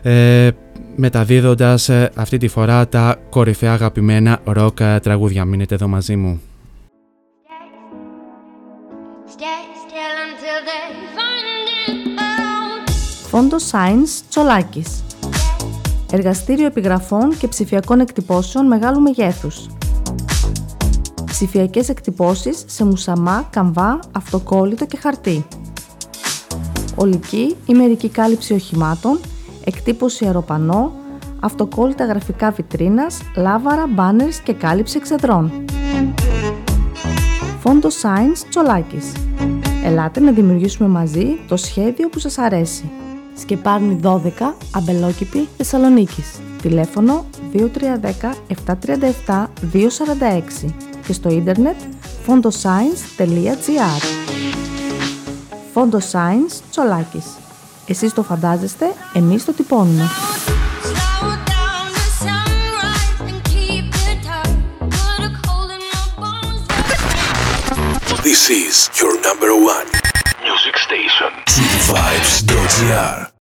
ε, μεταδίδοντας ε, αυτή τη φορά τα κορυφαία αγαπημένα ροκ ε, τραγούδια. Μείνετε εδώ μαζί μου. Stay still until they find it out. Φόντο Science Τσολάκης. Εργαστήριο επιγραφών και ψηφιακών εκτυπώσεων μεγάλου μεγέθους. Ψηφιακές εκτυπώσεις σε μουσαμά, καμβά, αυτοκόλλητο και χαρτί. Ολική ή μερική κάλυψη οχημάτων, εκτύπωση αεροπανό, αυτοκόλλητα γραφικά βιτρίνας, λάβαρα, μπάνερς και κάλυψη εξεδρών. Φόντο Science Τσολάκης. Ελάτε να δημιουργήσουμε μαζί το σχέδιο που σας αρέσει. Σκεπάρνη 12, Αμπελόκηπη, Θεσσαλονίκης. Τηλέφωνο 2310 737 246 και στο ίντερνετ fondoscience.gr Φόντο Science Τσολάκης. Εσείς το φαντάζεστε, εμείς το τυπώνουμε. Slow down the sunrise and keep it tight. Put a cold in my bones. This is your number one music station. Vibes.gr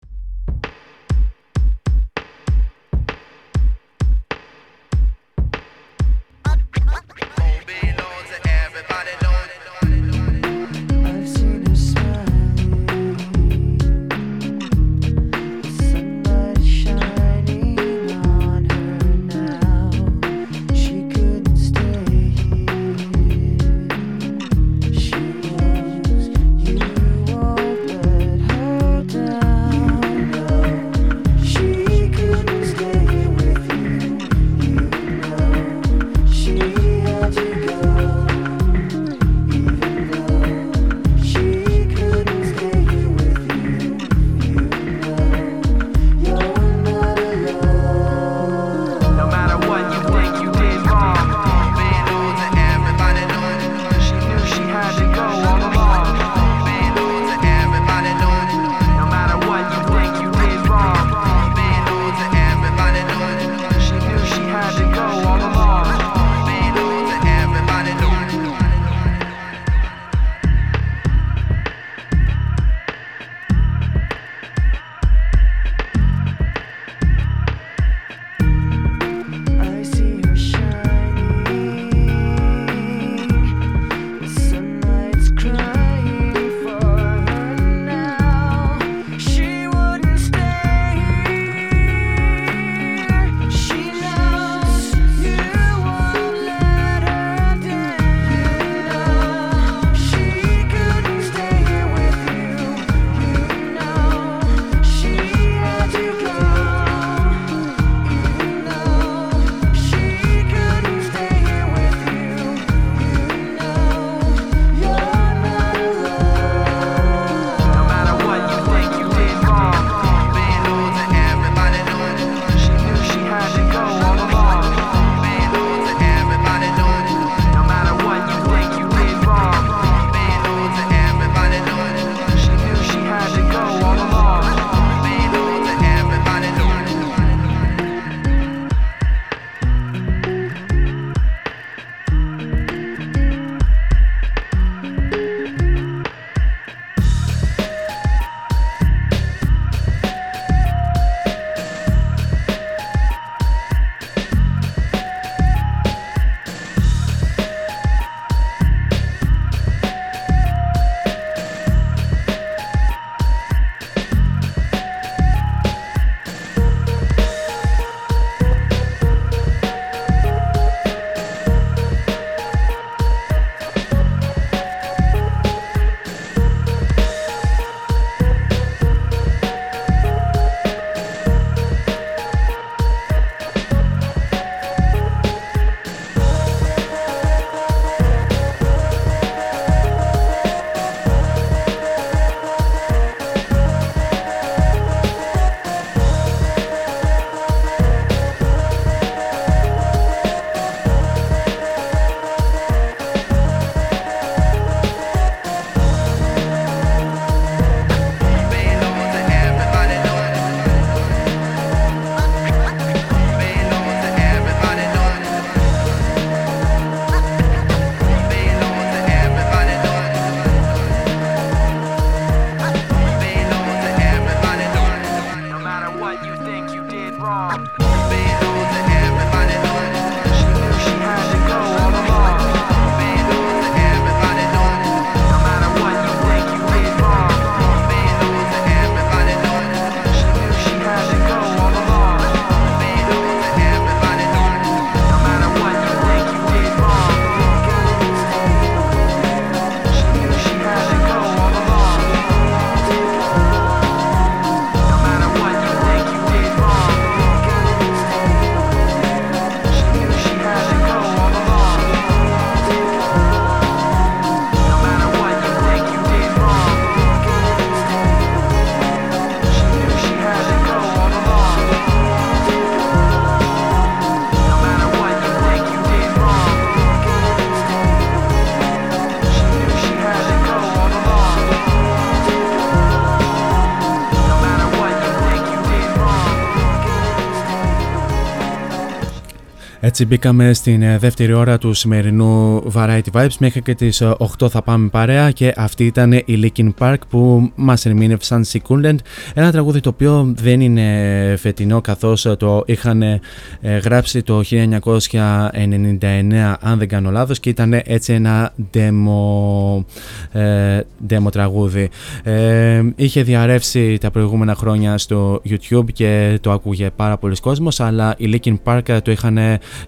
Έτσι μπήκαμε στην ε, δεύτερη ώρα του σημερινού Variety Vibes. Μέχρι και τις 8 θα πάμε παρέα και αυτή ήταν η Linkin Park που μας ερμήνευσαν Secundant. Ένα τραγούδι το οποίο δεν είναι φετινό καθώς το είχαν ε, γράψει το 1999 αν δεν κάνω λάθος και ήταν έτσι ένα demo, ε, demo τραγούδι. Ε, είχε διαρρεύσει τα προηγούμενα χρόνια στο YouTube και το άκουγε πάρα πολλοί κόσμος αλλά η Linkin Park το είχαν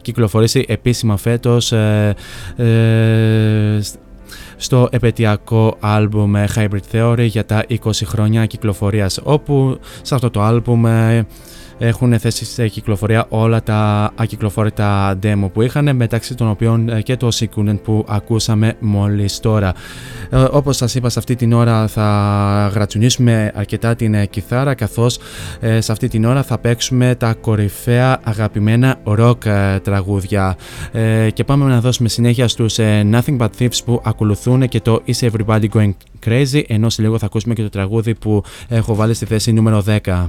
κυκλοφορήσει επίσημα φέτος ε, ε, στο επαιτειακό άλμπουμ Hybrid Theory για τα 20 χρόνια κυκλοφορίας όπου σε αυτό το άλμπουμ ε, έχουν θέσει σε κυκλοφορία όλα τα ακυκλοφόρητα demo που είχαν μεταξύ των οποίων ε, και το Sequent που ακούσαμε μόλις τώρα. Ε, όπως σας είπα σε αυτή την ώρα θα γρατσουνίσουμε αρκετά την ε, κιθάρα καθώς σε αυτή την ώρα θα παίξουμε τα κορυφαία αγαπημένα rock τραγούδια και πάμε να δώσουμε συνέχεια στους Nothing But Thieves που ακολουθούν και το Is Everybody Going Crazy ενώ σε λίγο θα ακούσουμε και το τραγούδι που έχω βάλει στη θέση νούμερο 10.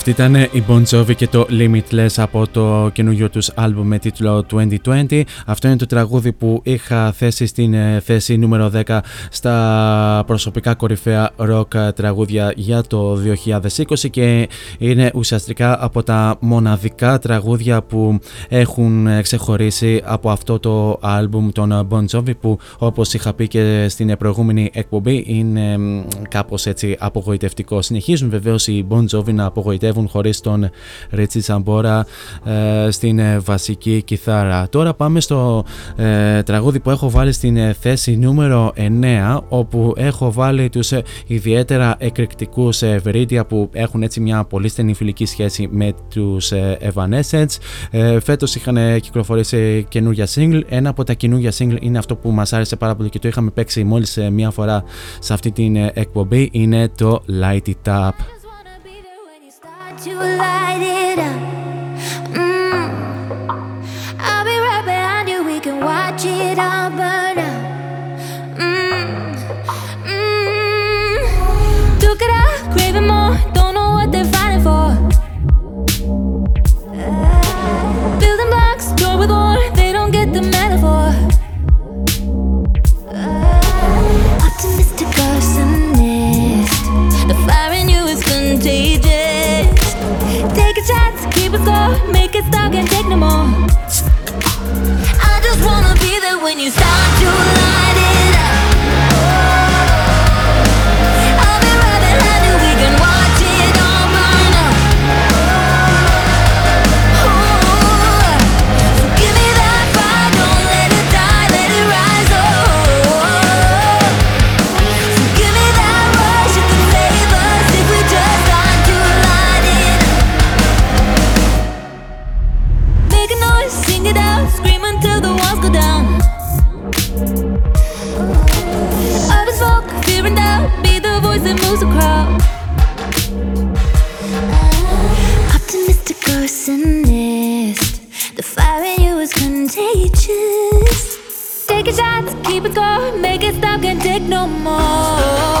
Αυτή ήταν η Bon Jovi και το Limitless από το καινούριο τους άλμπουμ με τίτλο 2020. Αυτό είναι το τραγούδι που είχα θέσει στην ε, θέση νούμερο 10 στα προσωπικά κορυφαία rock τραγούδια για το 2020 και είναι ουσιαστικά από τα μοναδικά τραγούδια που έχουν ε, ξεχωρίσει από αυτό το άλμπουμ των Bon Jovi που όπως είχα πει και στην προηγούμενη εκπομπή είναι μ, κάπως έτσι απογοητευτικό. Συνεχίζουν βεβαίως οι Bon Jovi να απογοητεύουν χωρίς τον Ρίτσι Τσαμπόρα ε, στην ε, βασική κιθάρα. Τώρα πάμε στο ε, τραγούδι που έχω βάλει στην ε, θέση νούμερο 9 όπου έχω βάλει τους ε, ιδιαίτερα εκρηκτικούς ε, Veridia που έχουν έτσι μια πολύ στενή φιλική σχέση με τους ε, Evanescence. Ε, φέτος είχαν ε, κυκλοφορήσει καινούργια single. Ένα από τα καινούργια single είναι αυτό που μας άρεσε πάρα πολύ και το είχαμε παίξει μόλις ε, μία φορά σε αυτή την ε, εκπομπή είναι το Light It Up. To light it up. Mm. I'll be right behind you. We can watch it all burn keep it slow, make it stop, can't take no more. I just wanna be there when you start to light The fire in you is contagious. Take a shot, keep it going, make it stop, can't take no more.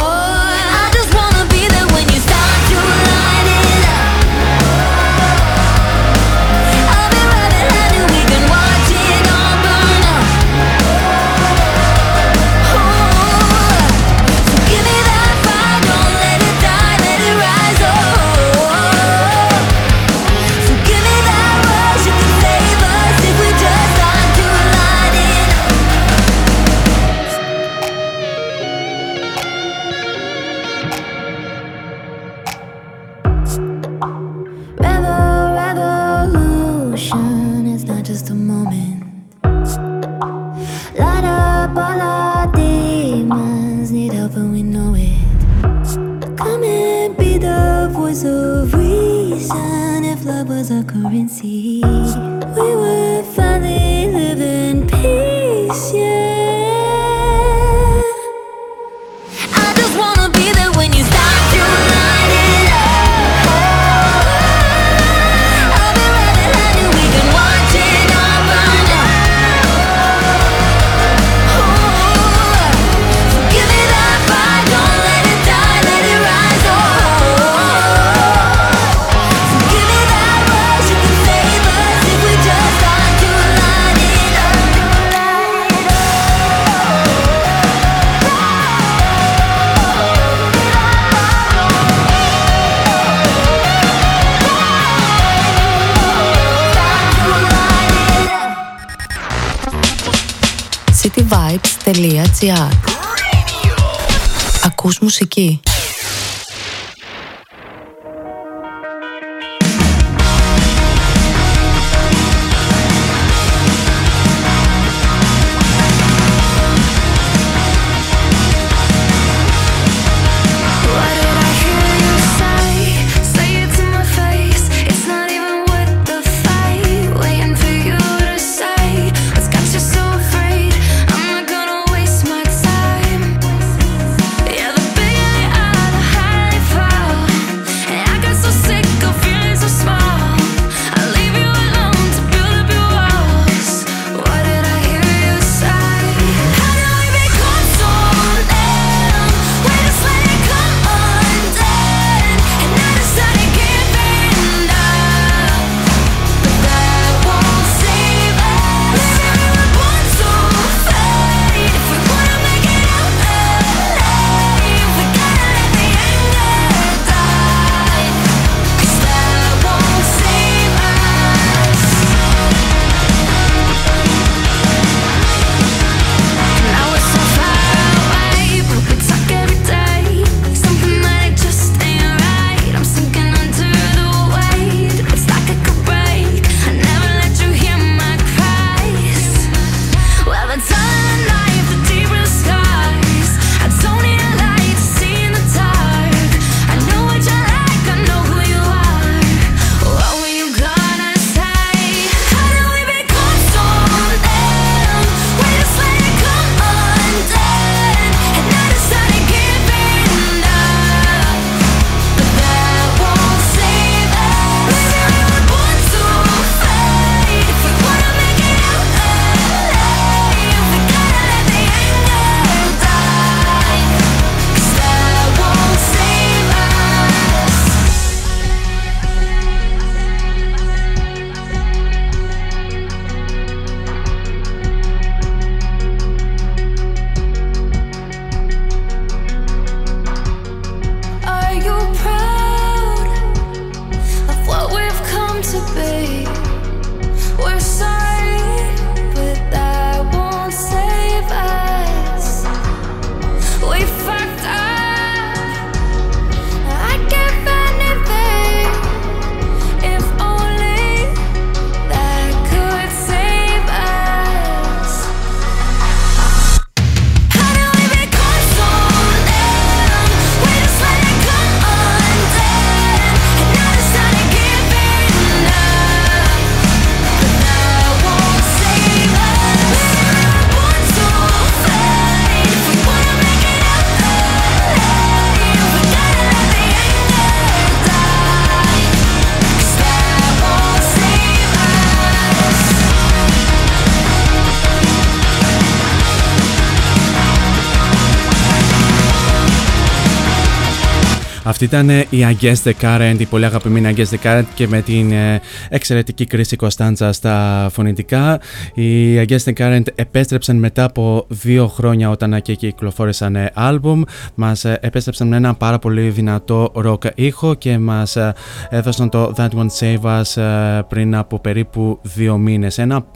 Αυτή ήταν η Against the Current, η πολύ αγαπημένη Against the Current και με την ε, εξαιρετική κρίση Κωνσταντζα στα φωνητικά. Οι Against the Current επέστρεψαν μετά από δύο χρόνια όταν και κυκλοφόρησαν άλμπουμ. Μας ε, επέστρεψαν με ένα πάρα πολύ δυνατό rock ήχο και μας ε, έδωσαν το That Won't Save Us πριν από περίπου δύο μήνες. Ένα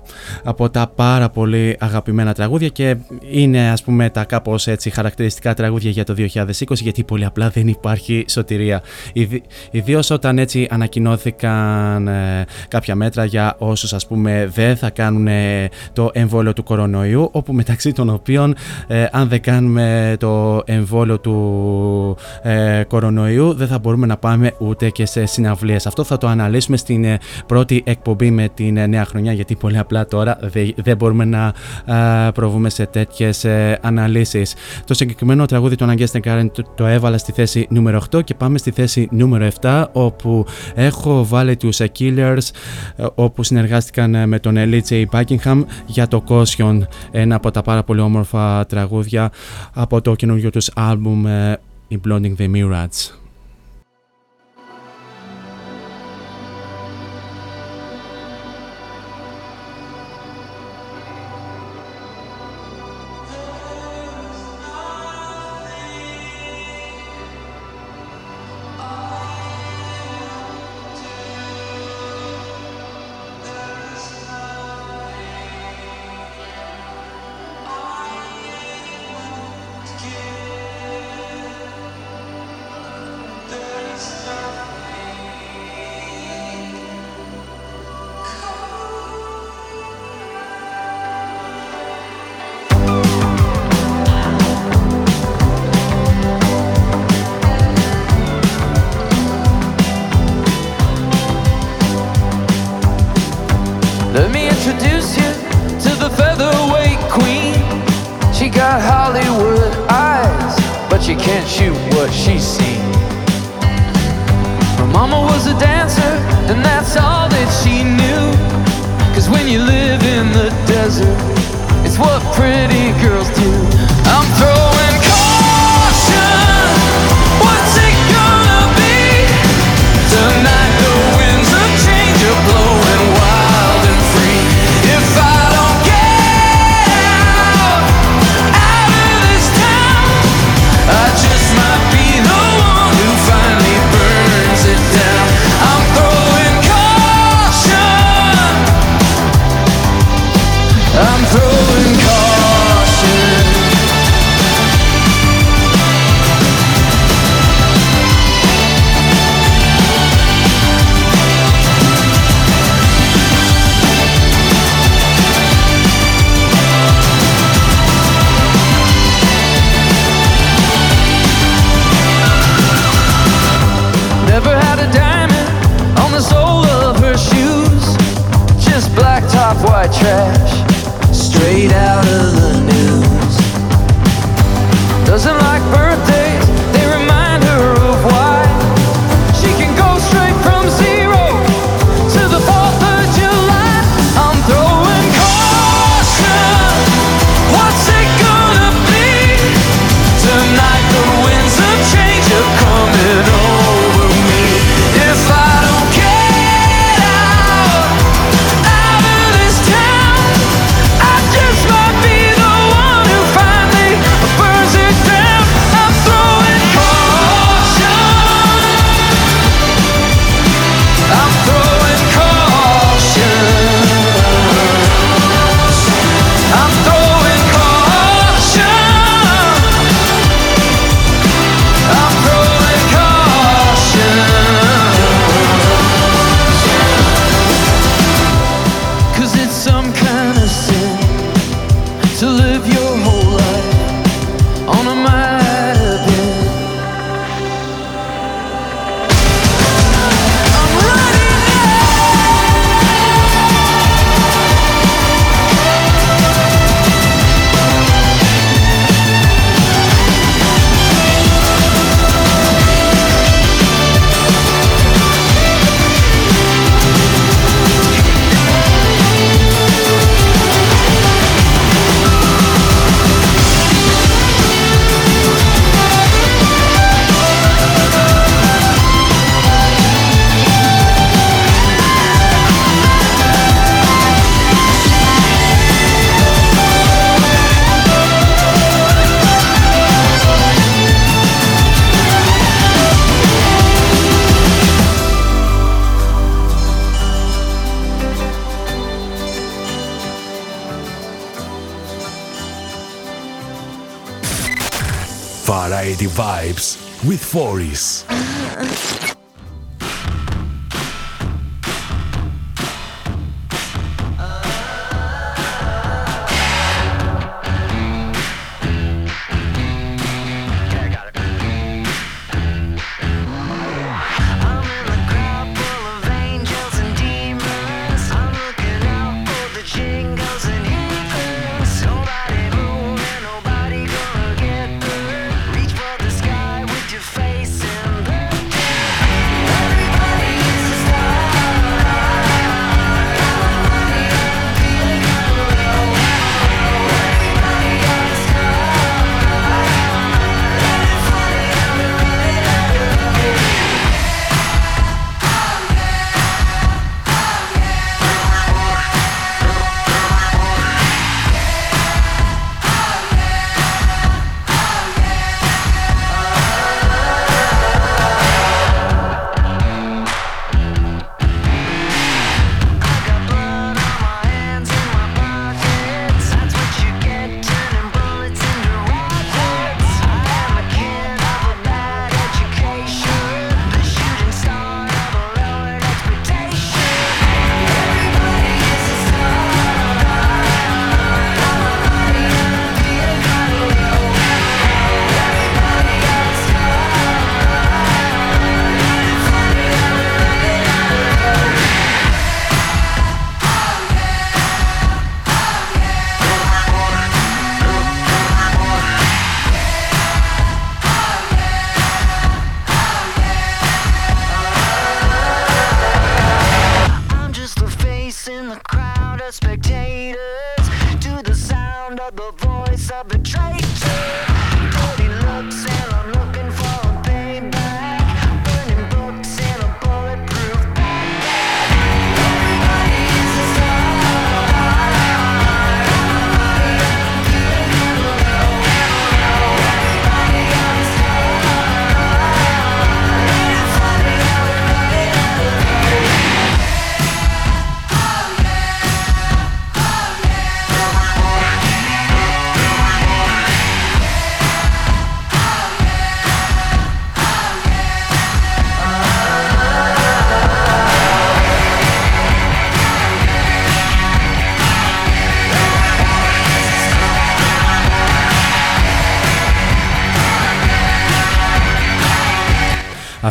από τα πάρα πολύ αγαπημένα τραγούδια και είναι ας πούμε τα κάπως έτσι χαρακτηριστικά τραγούδια για το 2020 γιατί πολύ απλά δεν υπάρχει σωτηρία. Ιδίως όταν έτσι ανακοινώθηκαν ε, κάποια μέτρα για όσους ας πούμε δεν θα κάνουν ε, το εμβόλιο του κορονοϊού όπου μεταξύ των οποίων ε, αν δεν κάνουμε το εμβόλιο του κορονοϊού δεν θα μπορούμε να πάμε ούτε και σε συναυλίες. Αυτό θα το αναλύσουμε στην πρώτη εκπομπή με την νέα χρονιά γιατί πολύ απλά τώρα δεν μπορούμε να προβούμε σε τέτοιες αναλύσεις. Το συγκεκριμένο τραγούδι του Αναγκέστεν Κάρεν το έβαλα στη θέση νούμερο 8 και πάμε στη θέση νούμερο 7 όπου έχω βάλει τους Killers ε, όπου συνεργάστηκαν ε, με τον L.J. Buckingham για το Caution ένα από τα πάρα πολύ όμορφα τραγούδια από το καινούργιο τους άλμπουμ Imploding the Mirage.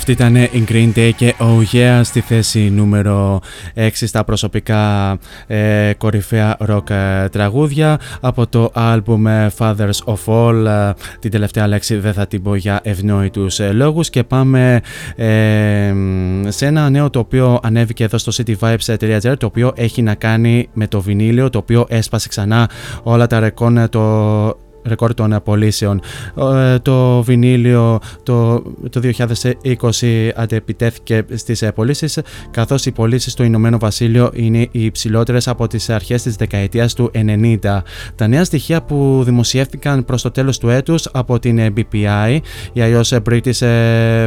Αυτή ήταν η Green Day και Oh Yeah στη θέση νούμερο 6 στα προσωπικά ε, κορυφαία rock ε, τραγούδια. Από το album ε, Fathers of All ε, την τελευταία λέξη δεν θα την πω για ευνόητους ε, λόγους. Και πάμε ε, σε ένα νέο το οποίο ανέβηκε εδώ στο cityvibes.gr το οποίο έχει να κάνει με το βινίλιο το οποίο έσπασε ξανά όλα τα ρεκόρ το ρεκόρ των πωλήσεων. Ε, Το βινίλιο το, το 2020 αντεπιτέθηκε στις πωλήσει, καθώς οι πωλήσεις στο Ηνωμένο Βασίλειο είναι οι υψηλότερες από τις αρχές της δεκαετίας του 90. Τα νέα στοιχεία που δημοσιεύτηκαν προς το τέλος του έτους από την BPI, η αλλιώς British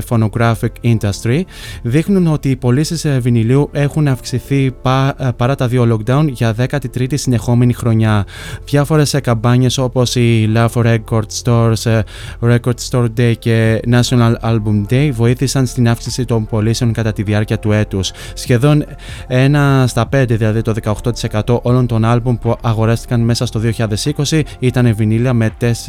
Phonographic Industry, δείχνουν ότι οι πωλήσεις βινιλίου έχουν αυξηθεί πα- παρά τα δύο lockdown για 13η συνεχόμενη χρονιά. Διάφορες καμπάνιες όπως η Love Record Stores, ε, Record Store Day και National Album Day βοήθησαν στην αύξηση των πωλήσεων κατά τη διάρκεια του έτους. Σχεδόν ένα στα 5, δηλαδή το 18% όλων των άλμπουμ που αγοράστηκαν μέσα στο 2020 ήταν βινίλια με τεσ-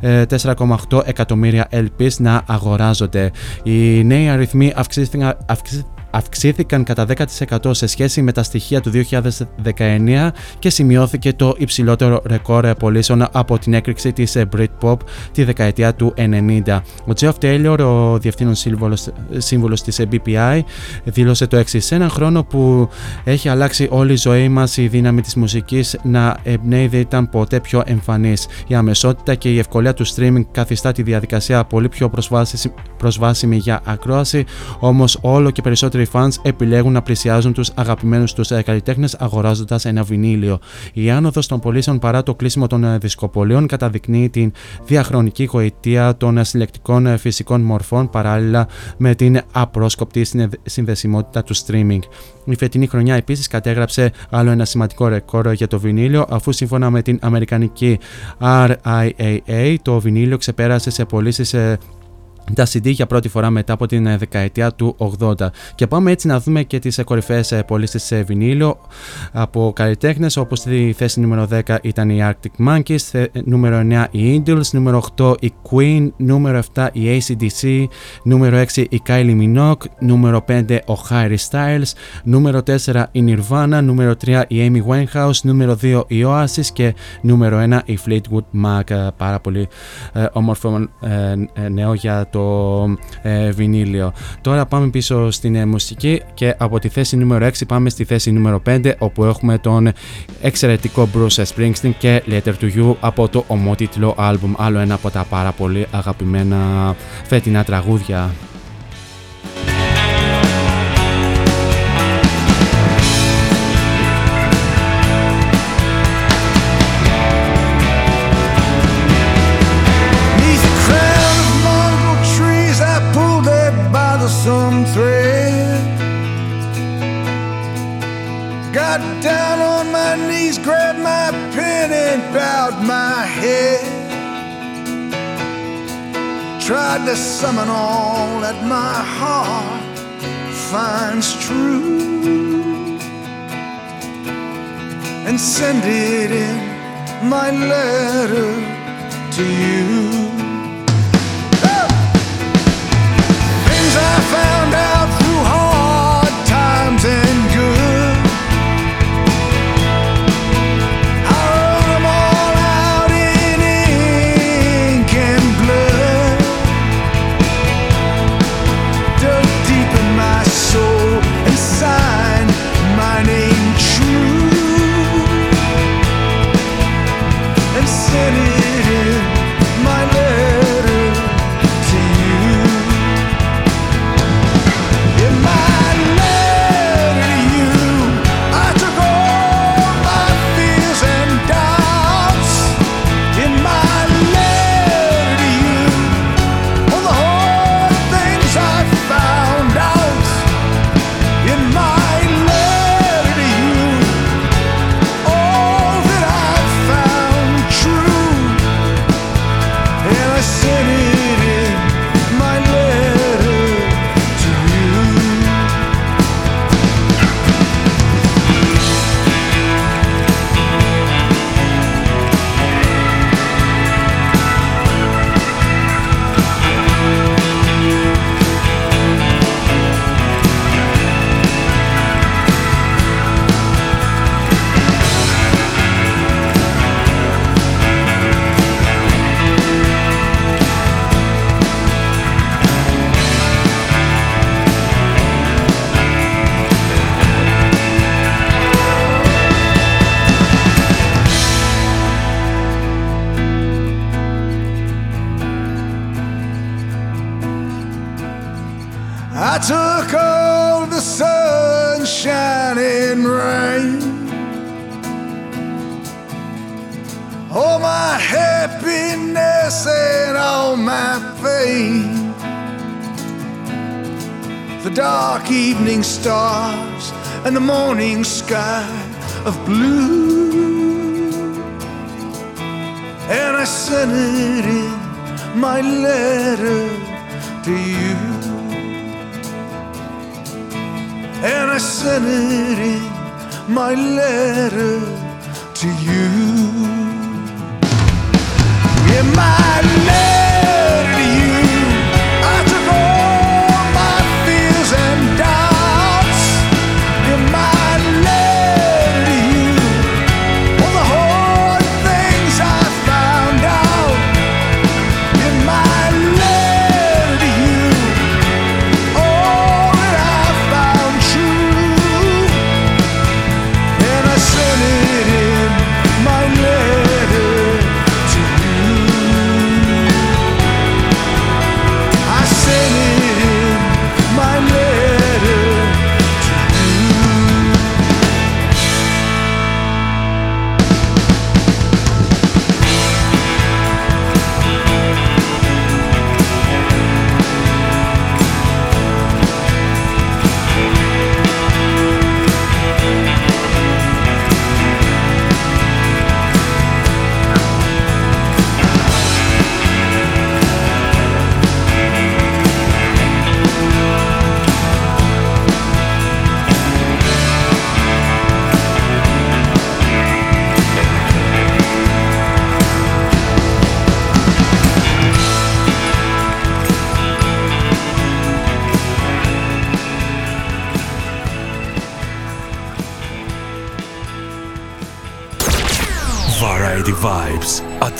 ε, 4,8 εκατομμύρια LPs να αγοράζονται. Οι νέοι αριθμοί αυξήθηκαν, αυξή- αυξήθηκαν κατά 10% σε σχέση με τα στοιχεία του 2019 και σημειώθηκε το υψηλότερο ρεκόρ πωλήσεων από την έκρηξη της ε, Britpop τη δεκαετία του 90. Ο Geoff Taylor, ο διευθύνων σύμβολος, σύμβουλος της ε, BPI, δήλωσε το εξής. Σε έναν χρόνο που έχει αλλάξει όλη η ζωή μας, η δύναμη της μουσικής να εμπνέει δεν ήταν ποτέ πιο εμφανής. Η αμεσότητα και η ευκολία του streaming καθιστά τη διαδικασία πολύ πιο προσβάσιμη, προσβάσιμη για ακρόαση, όμως όλο και περισσότεροι περισσότεροι fans επιλέγουν να πλησιάζουν τους αγαπημένους τους καλλιτέχνες αγοράζοντας ένα βινίλιο. Η άνοδος των πωλήσεων παρά το κλείσιμο των ε, δισκοπολίων καταδεικνύει την διαχρονική γοητεία των συλλεκτικών ε, φυσικών μορφών παράλληλα με την απρόσκοπτη συνδεσιμότητα του streaming. Η φετινή χρονιά επίσης κατέγραψε άλλο ένα σημαντικό ρεκόρ για το βινίλιο, αφού σύμφωνα με την Αμερικανική RIAA το βινίλιο ξεπέρασε σε πωλήσεις ε, τα CD για πρώτη φορά μετά από την ε, δεκαετία του 80. Και πάμε έτσι να δούμε και τις ε, κορυφαίες πωλήσεις σε βινίλιο από καλλιτέχνες όπως στη θέση νούμερο 10 ήταν η Arctic Monkeys, νούμερο 9 η Eagles, νούμερο 8 η Queen, νούμερο 7 η ACDC, νούμερο 6 η Kylie Minogue, νούμερο 5 ο Harry Styles, νούμερο 4 η Nirvana, νούμερο 3 η Amy Winehouse, νούμερο 2 η Oasis και νούμερο 1 η Fleetwood Mac. Πάρα πολύ ε, όμορφο ε, νέο για το το ε, βινίλιο. Τώρα πάμε πίσω στην ε, μουσική και από τη θέση νούμερο 6 πάμε στη θέση νούμερο 5 όπου έχουμε τον εξαιρετικό Bruce Springsteen και Letter to You από το ομότιτλο άλμπουμ. Άλλο ένα από τα πάρα πολύ αγαπημένα φετινά τραγούδια. Tried to summon all that my heart finds true and send it in my letter to you. Dark evening stars and the morning sky of blue, and I sent it in my letter to you. and I sent it in my letter to you. In my letter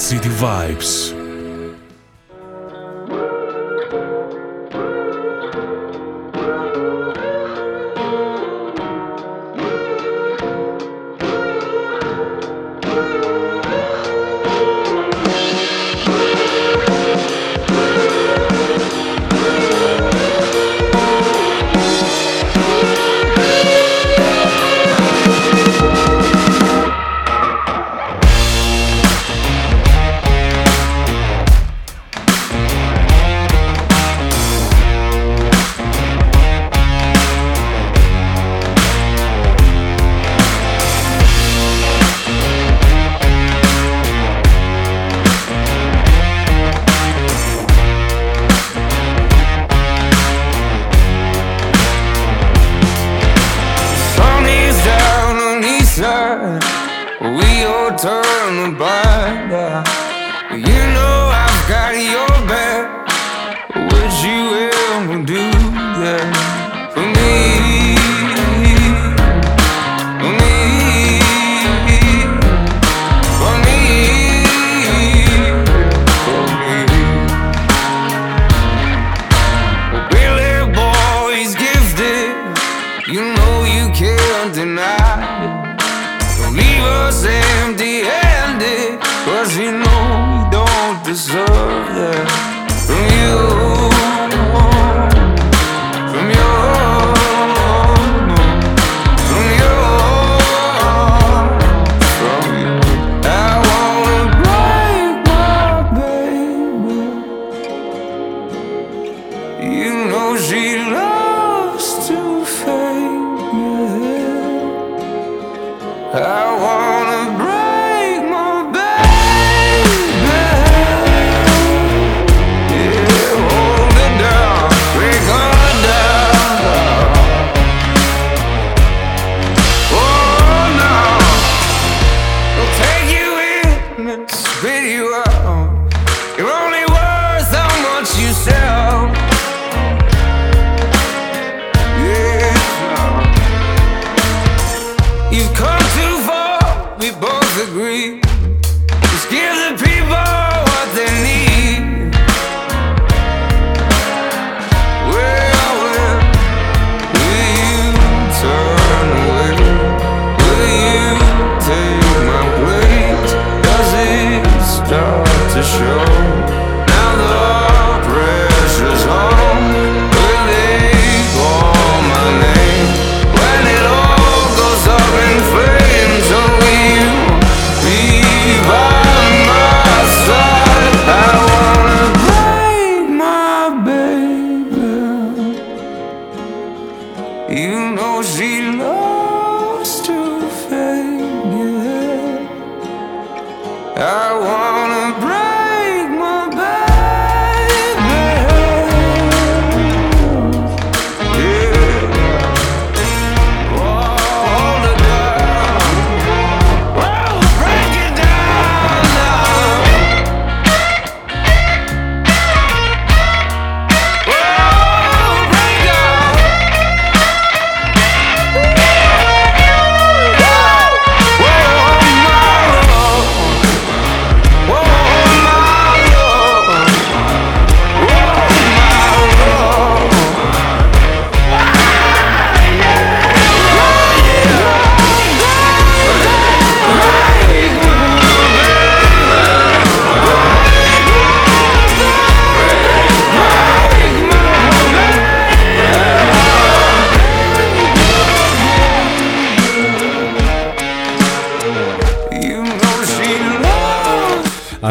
City Vibes.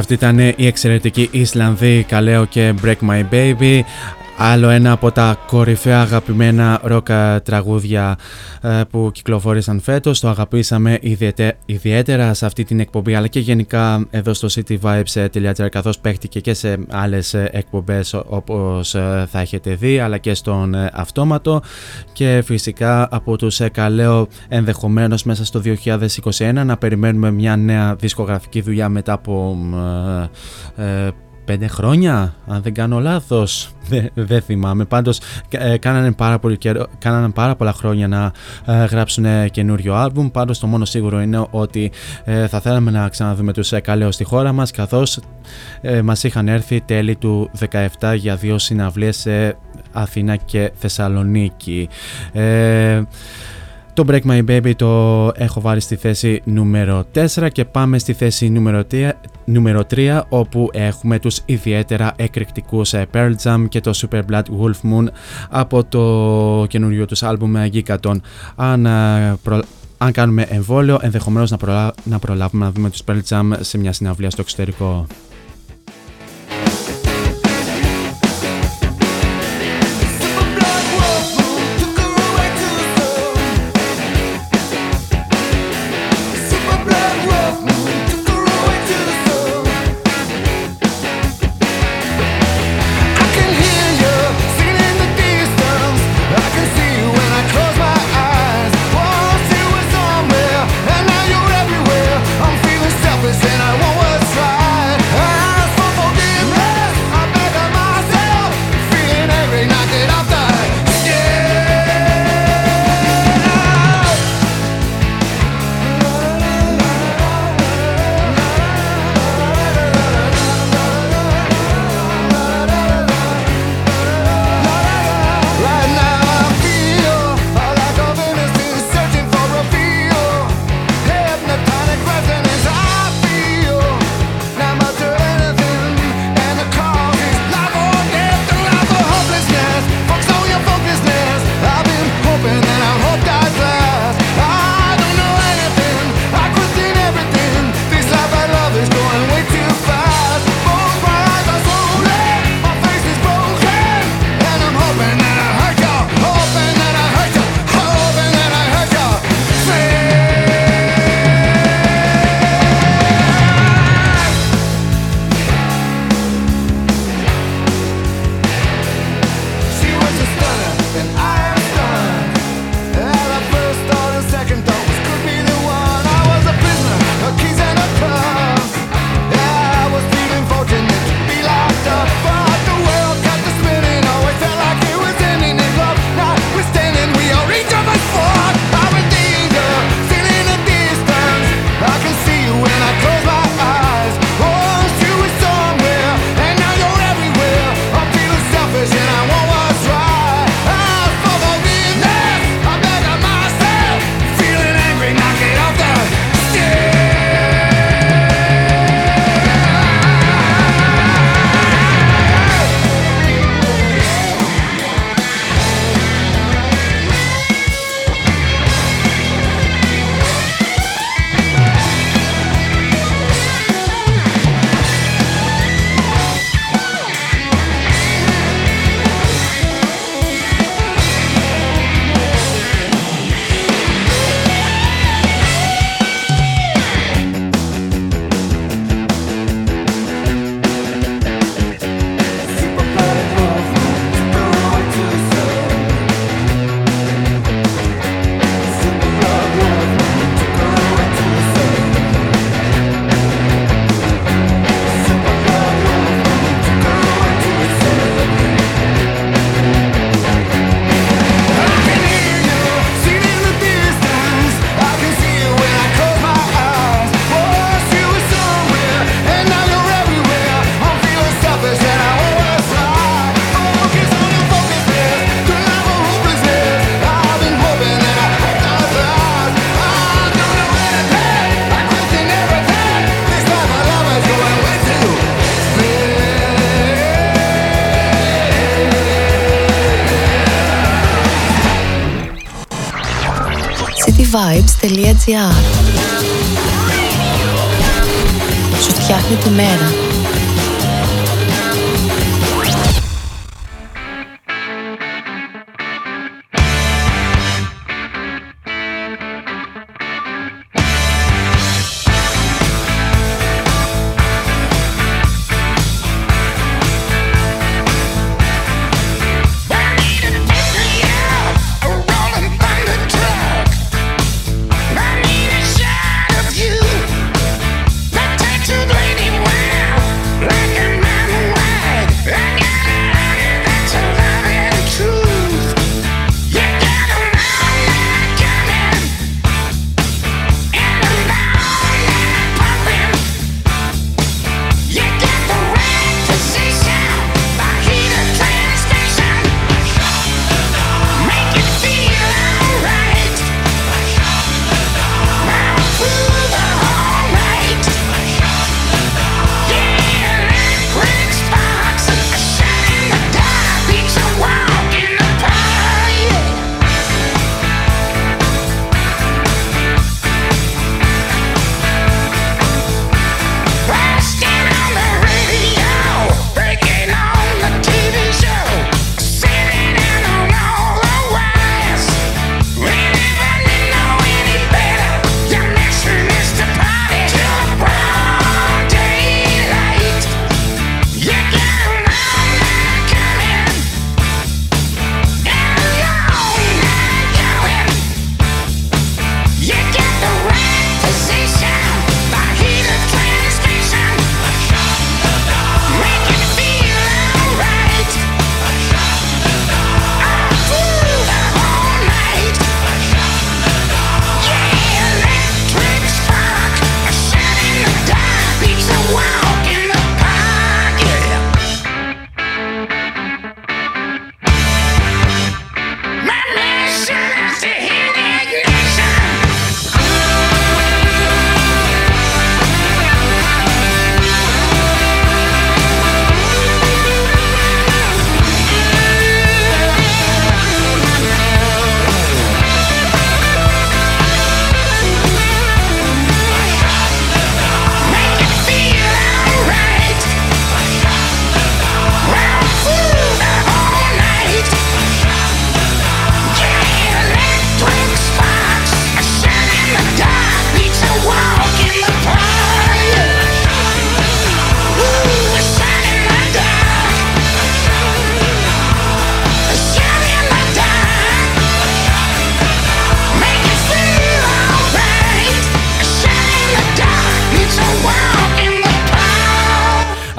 Αυτή ήταν η εξαιρετική Ισλανδή Καλέο και Break My Baby. Άλλο ένα από τα κορυφαία αγαπημένα ρόκα τραγούδια ε, που κυκλοφόρησαν φέτος. Το αγαπήσαμε ιδιαίτερα σε αυτή την εκπομπή αλλά και γενικά εδώ στο cityvibes.gr καθώς παίχτηκε και σε άλλες εκπομπές όπως ε, θα έχετε δει αλλά και στον ε, αυτόματο και φυσικά από τους καλέω ενδεχομένως μέσα στο 2021 να περιμένουμε μια νέα δισκογραφική δουλειά μετά από πέντε χρόνια, αν δεν κάνω λάθος. δεν θυμάμαι. Πάντως ε, κάνανε, πάρα κάνανε πάρα πολλά χρόνια να ε, γράψουν ε, καινούριο άλμπουμ, πάντως το μόνο σίγουρο είναι ότι ε, θα θέλαμε να ξαναδούμε τους ε, καλέως στη χώρα μας, καθώς μας είχαν έρθει τέλη του 17 για δύο συναυλίες σε Αθήνα και Θεσσαλονίκη. Το Break My Baby το έχω βάλει στη θέση νούμερο 4 και πάμε στη θέση νούμερο 3, νούμερο 3 όπου έχουμε τους ιδιαίτερα εκρηκτικούς ε, Pearl Jam και το Super Blood Wolf Moon από το καινούριο τους άλμπουμ ε, Gigaton. Αν ε, αν κάνουμε εμβόλιο, ενδεχομένως να, να προλάβουμε να δούμε τους Pearl Jam σε μια συναυλία στο εξωτερικό. radiovibes.gr Σου φτιάχνει τη μέρα.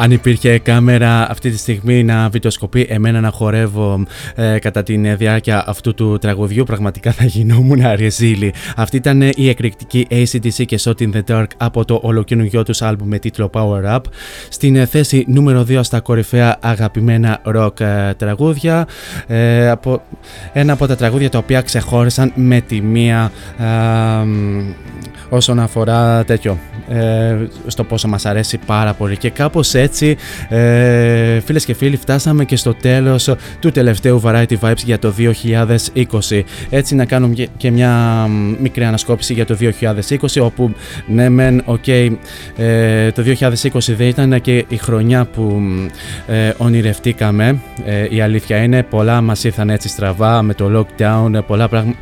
Αν υπήρχε κάμερα αυτή τη στιγμή να βιντεοσκοπεί εμένα να χορεύω ε, κατά τη διάρκεια αυτού του τραγουδιού, πραγματικά θα γινόμουν αρεζίλη. Αυτή ήταν η εκρηκτική ACDC και Shot in the Dark από το ολοκαινούργιο τους άλμπουμ με τίτλο Power Up. Στην ε, θέση νούμερο 2 στα κορυφαία αγαπημένα rock ε, τραγούδια. Ε, από, ένα από τα τραγούδια τα οποία ξεχώρισαν με τη μία ε, μ, όσον αφορά τέτοιο ε, στο πόσο μας αρέσει πάρα πολύ. Και κάπως έτσι ε, φίλες και φίλοι φτάσαμε και στο τέλος του τελευταίου Variety Vibes για το 2020 έτσι να κάνουμε και- και μια μ, μικρή ανασκόπηση για το 2020 όπου ναι μεν οκ ε, το 2020 δεν ήταν και η χρονιά που μ, ε, ονειρευτήκαμε. Ε, η αλήθεια είναι πολλά μας ήρθαν έτσι στραβά με το lockdown ε, πολλά, πραγμα...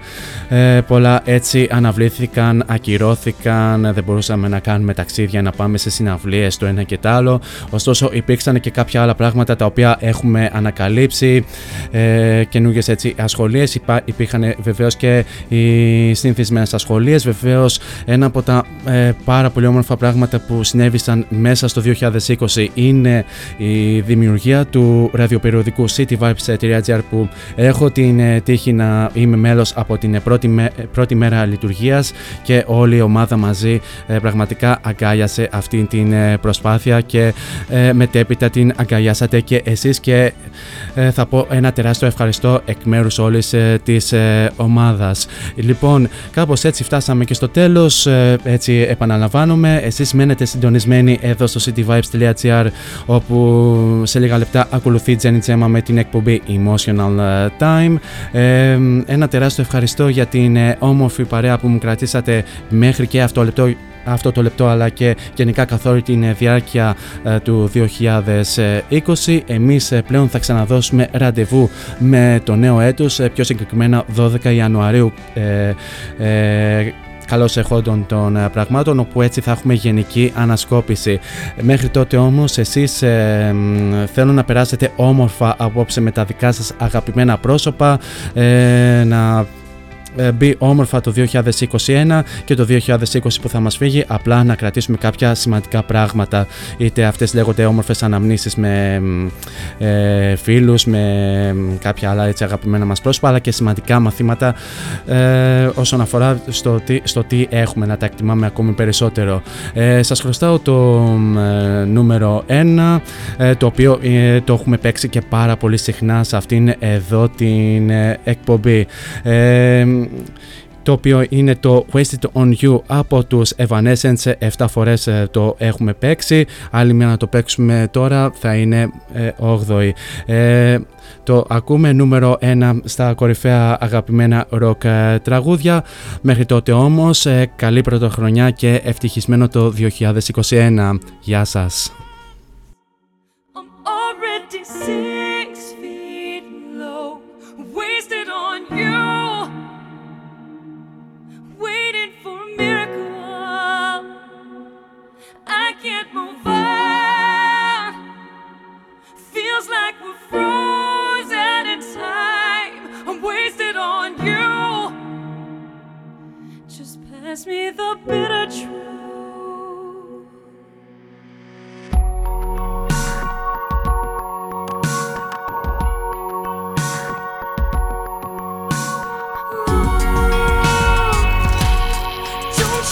ε, πολλά έτσι αναβλήθηκαν, ακυρώθηκαν δεν μπορούσαμε να κάνουμε ταξίδια να πάμε σε συναυλίες το ένα και το άλλο. Ωστόσο υπήρξαν και κάποια άλλα πράγματα τα οποία έχουμε ανακαλύψει ε, καινούργιες έτσι ασχολίες. Υπά, υπήρχαν βεβαίως και οι συνηθισμένες ασχολίες. Βεβαίως ένα από τα ε, πάρα πολύ όμορφα πράγματα που συνέβησαν μέσα στο 2020 είναι η δημιουργία του ραδιοπεριοδικού cityvibes.gr που έχω την ε, τύχη να είμαι μέλος από την ε, πρώτη, με- ε, πρώτη μέρα λειτουργίας και όλη η ομάδα μαζί ε, πραγματικά αγκάλιασε αυτή την ε, προσπάθεια και ε, μετέπειτα την αγκαλιάσατε και εσείς και ε, θα πω ένα τεράστιο ευχαριστώ εκ μέρους όλης ε, της ε, ομάδας. Λοιπόν, κάπως έτσι φτάσαμε και στο τέλος, ε, έτσι επαναλαμβάνομαι, εσείς μένετε συντονισμένοι εδώ στο cityvibes.gr όπου σε λίγα λεπτά ακολουθεί η Jenny Gemma με την εκπομπή Emotional ε, Time. Ε, ένα τεράστιο ευχαριστώ για την ε, όμορφη παρέα που μου κρατήσατε μέχρι και αυτό, λεπτό, αυτό το λεπτό αλλά και γενικά καθ' όλη την ε, διάρκεια ε, του 2020. Εμείς ε, πλέον θα ξαναδώσουμε ραντεβού με το νέο έτος, ε, πιο συγκεκριμένα 12 Ιανουαρίου ε, ε, καλώς εχόντων των ε, πραγμάτων όπου έτσι θα έχουμε γενική ανασκόπηση. Μέχρι τότε όμως εσείς ε, μ, θέλω να περάσετε όμορφα απόψε με τα δικά σας αγαπημένα πρόσωπα ε, να ε, μπει όμορφα το 2021 και το 2020 που θα μας φύγει απλά να κρατήσουμε κάποια σημαντικά πράγματα. Είτε αυτές λέγονται όμορφες αναμνήσεις με μ, ε, φίλους με μ, κάποια άλλα έτσι αγαπημένα μας πρόσωπα αλλά και σημαντικά μαθήματα ε, όσον αφορά στο τι, στο τι έχουμε να τα εκτιμάμε ακόμη περισσότερο. Ε, σας χρωστάω το μ, ε, νούμερο 1 ε, το οποίο ε, το έχουμε παίξει και πάρα πολύ συχνά σε αυτήν εδώ την ε, εκπομπή. Ε, το οποίο είναι το Wasted on You από τους Evanescence. 7 φορές ε, το έχουμε παίξει. Άλλη μια να το παίξουμε τώρα θα είναι ε, 8η ε, το ακούμε νούμερο 1 στα κορυφαία αγαπημένα rock ε, τραγούδια. Μέχρι τότε όμως ε, καλή πρωτοχρονιά και ευτυχισμένο το 2021 Γεια σας Pass me the bitter truth.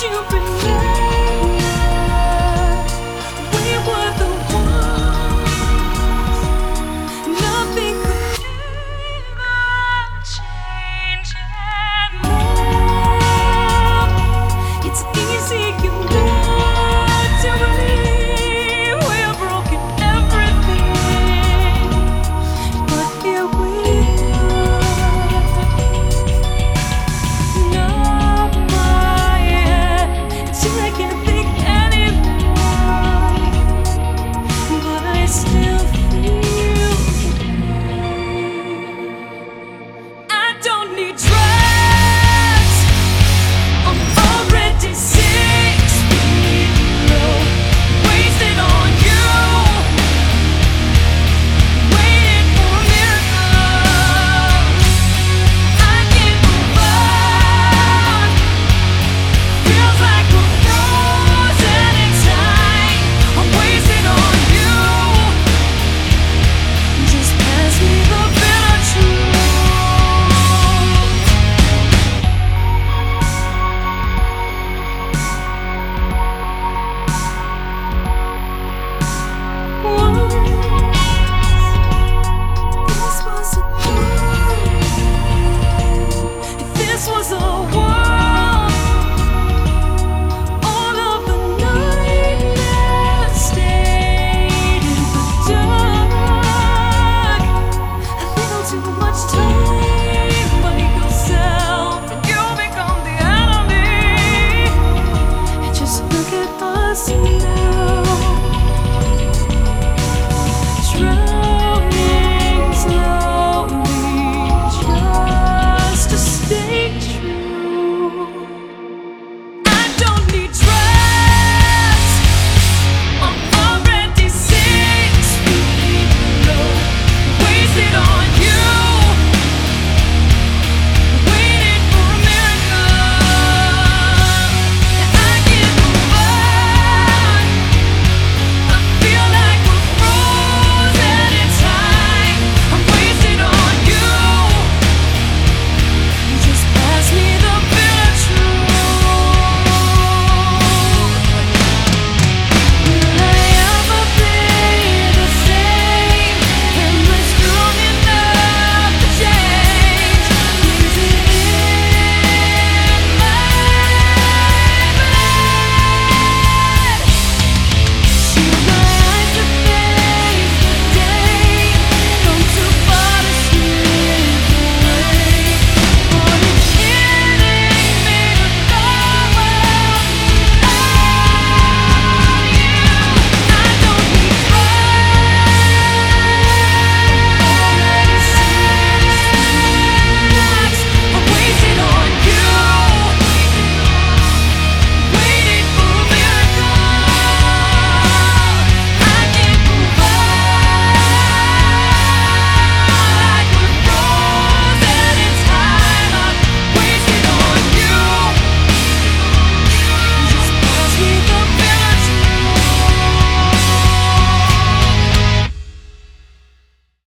You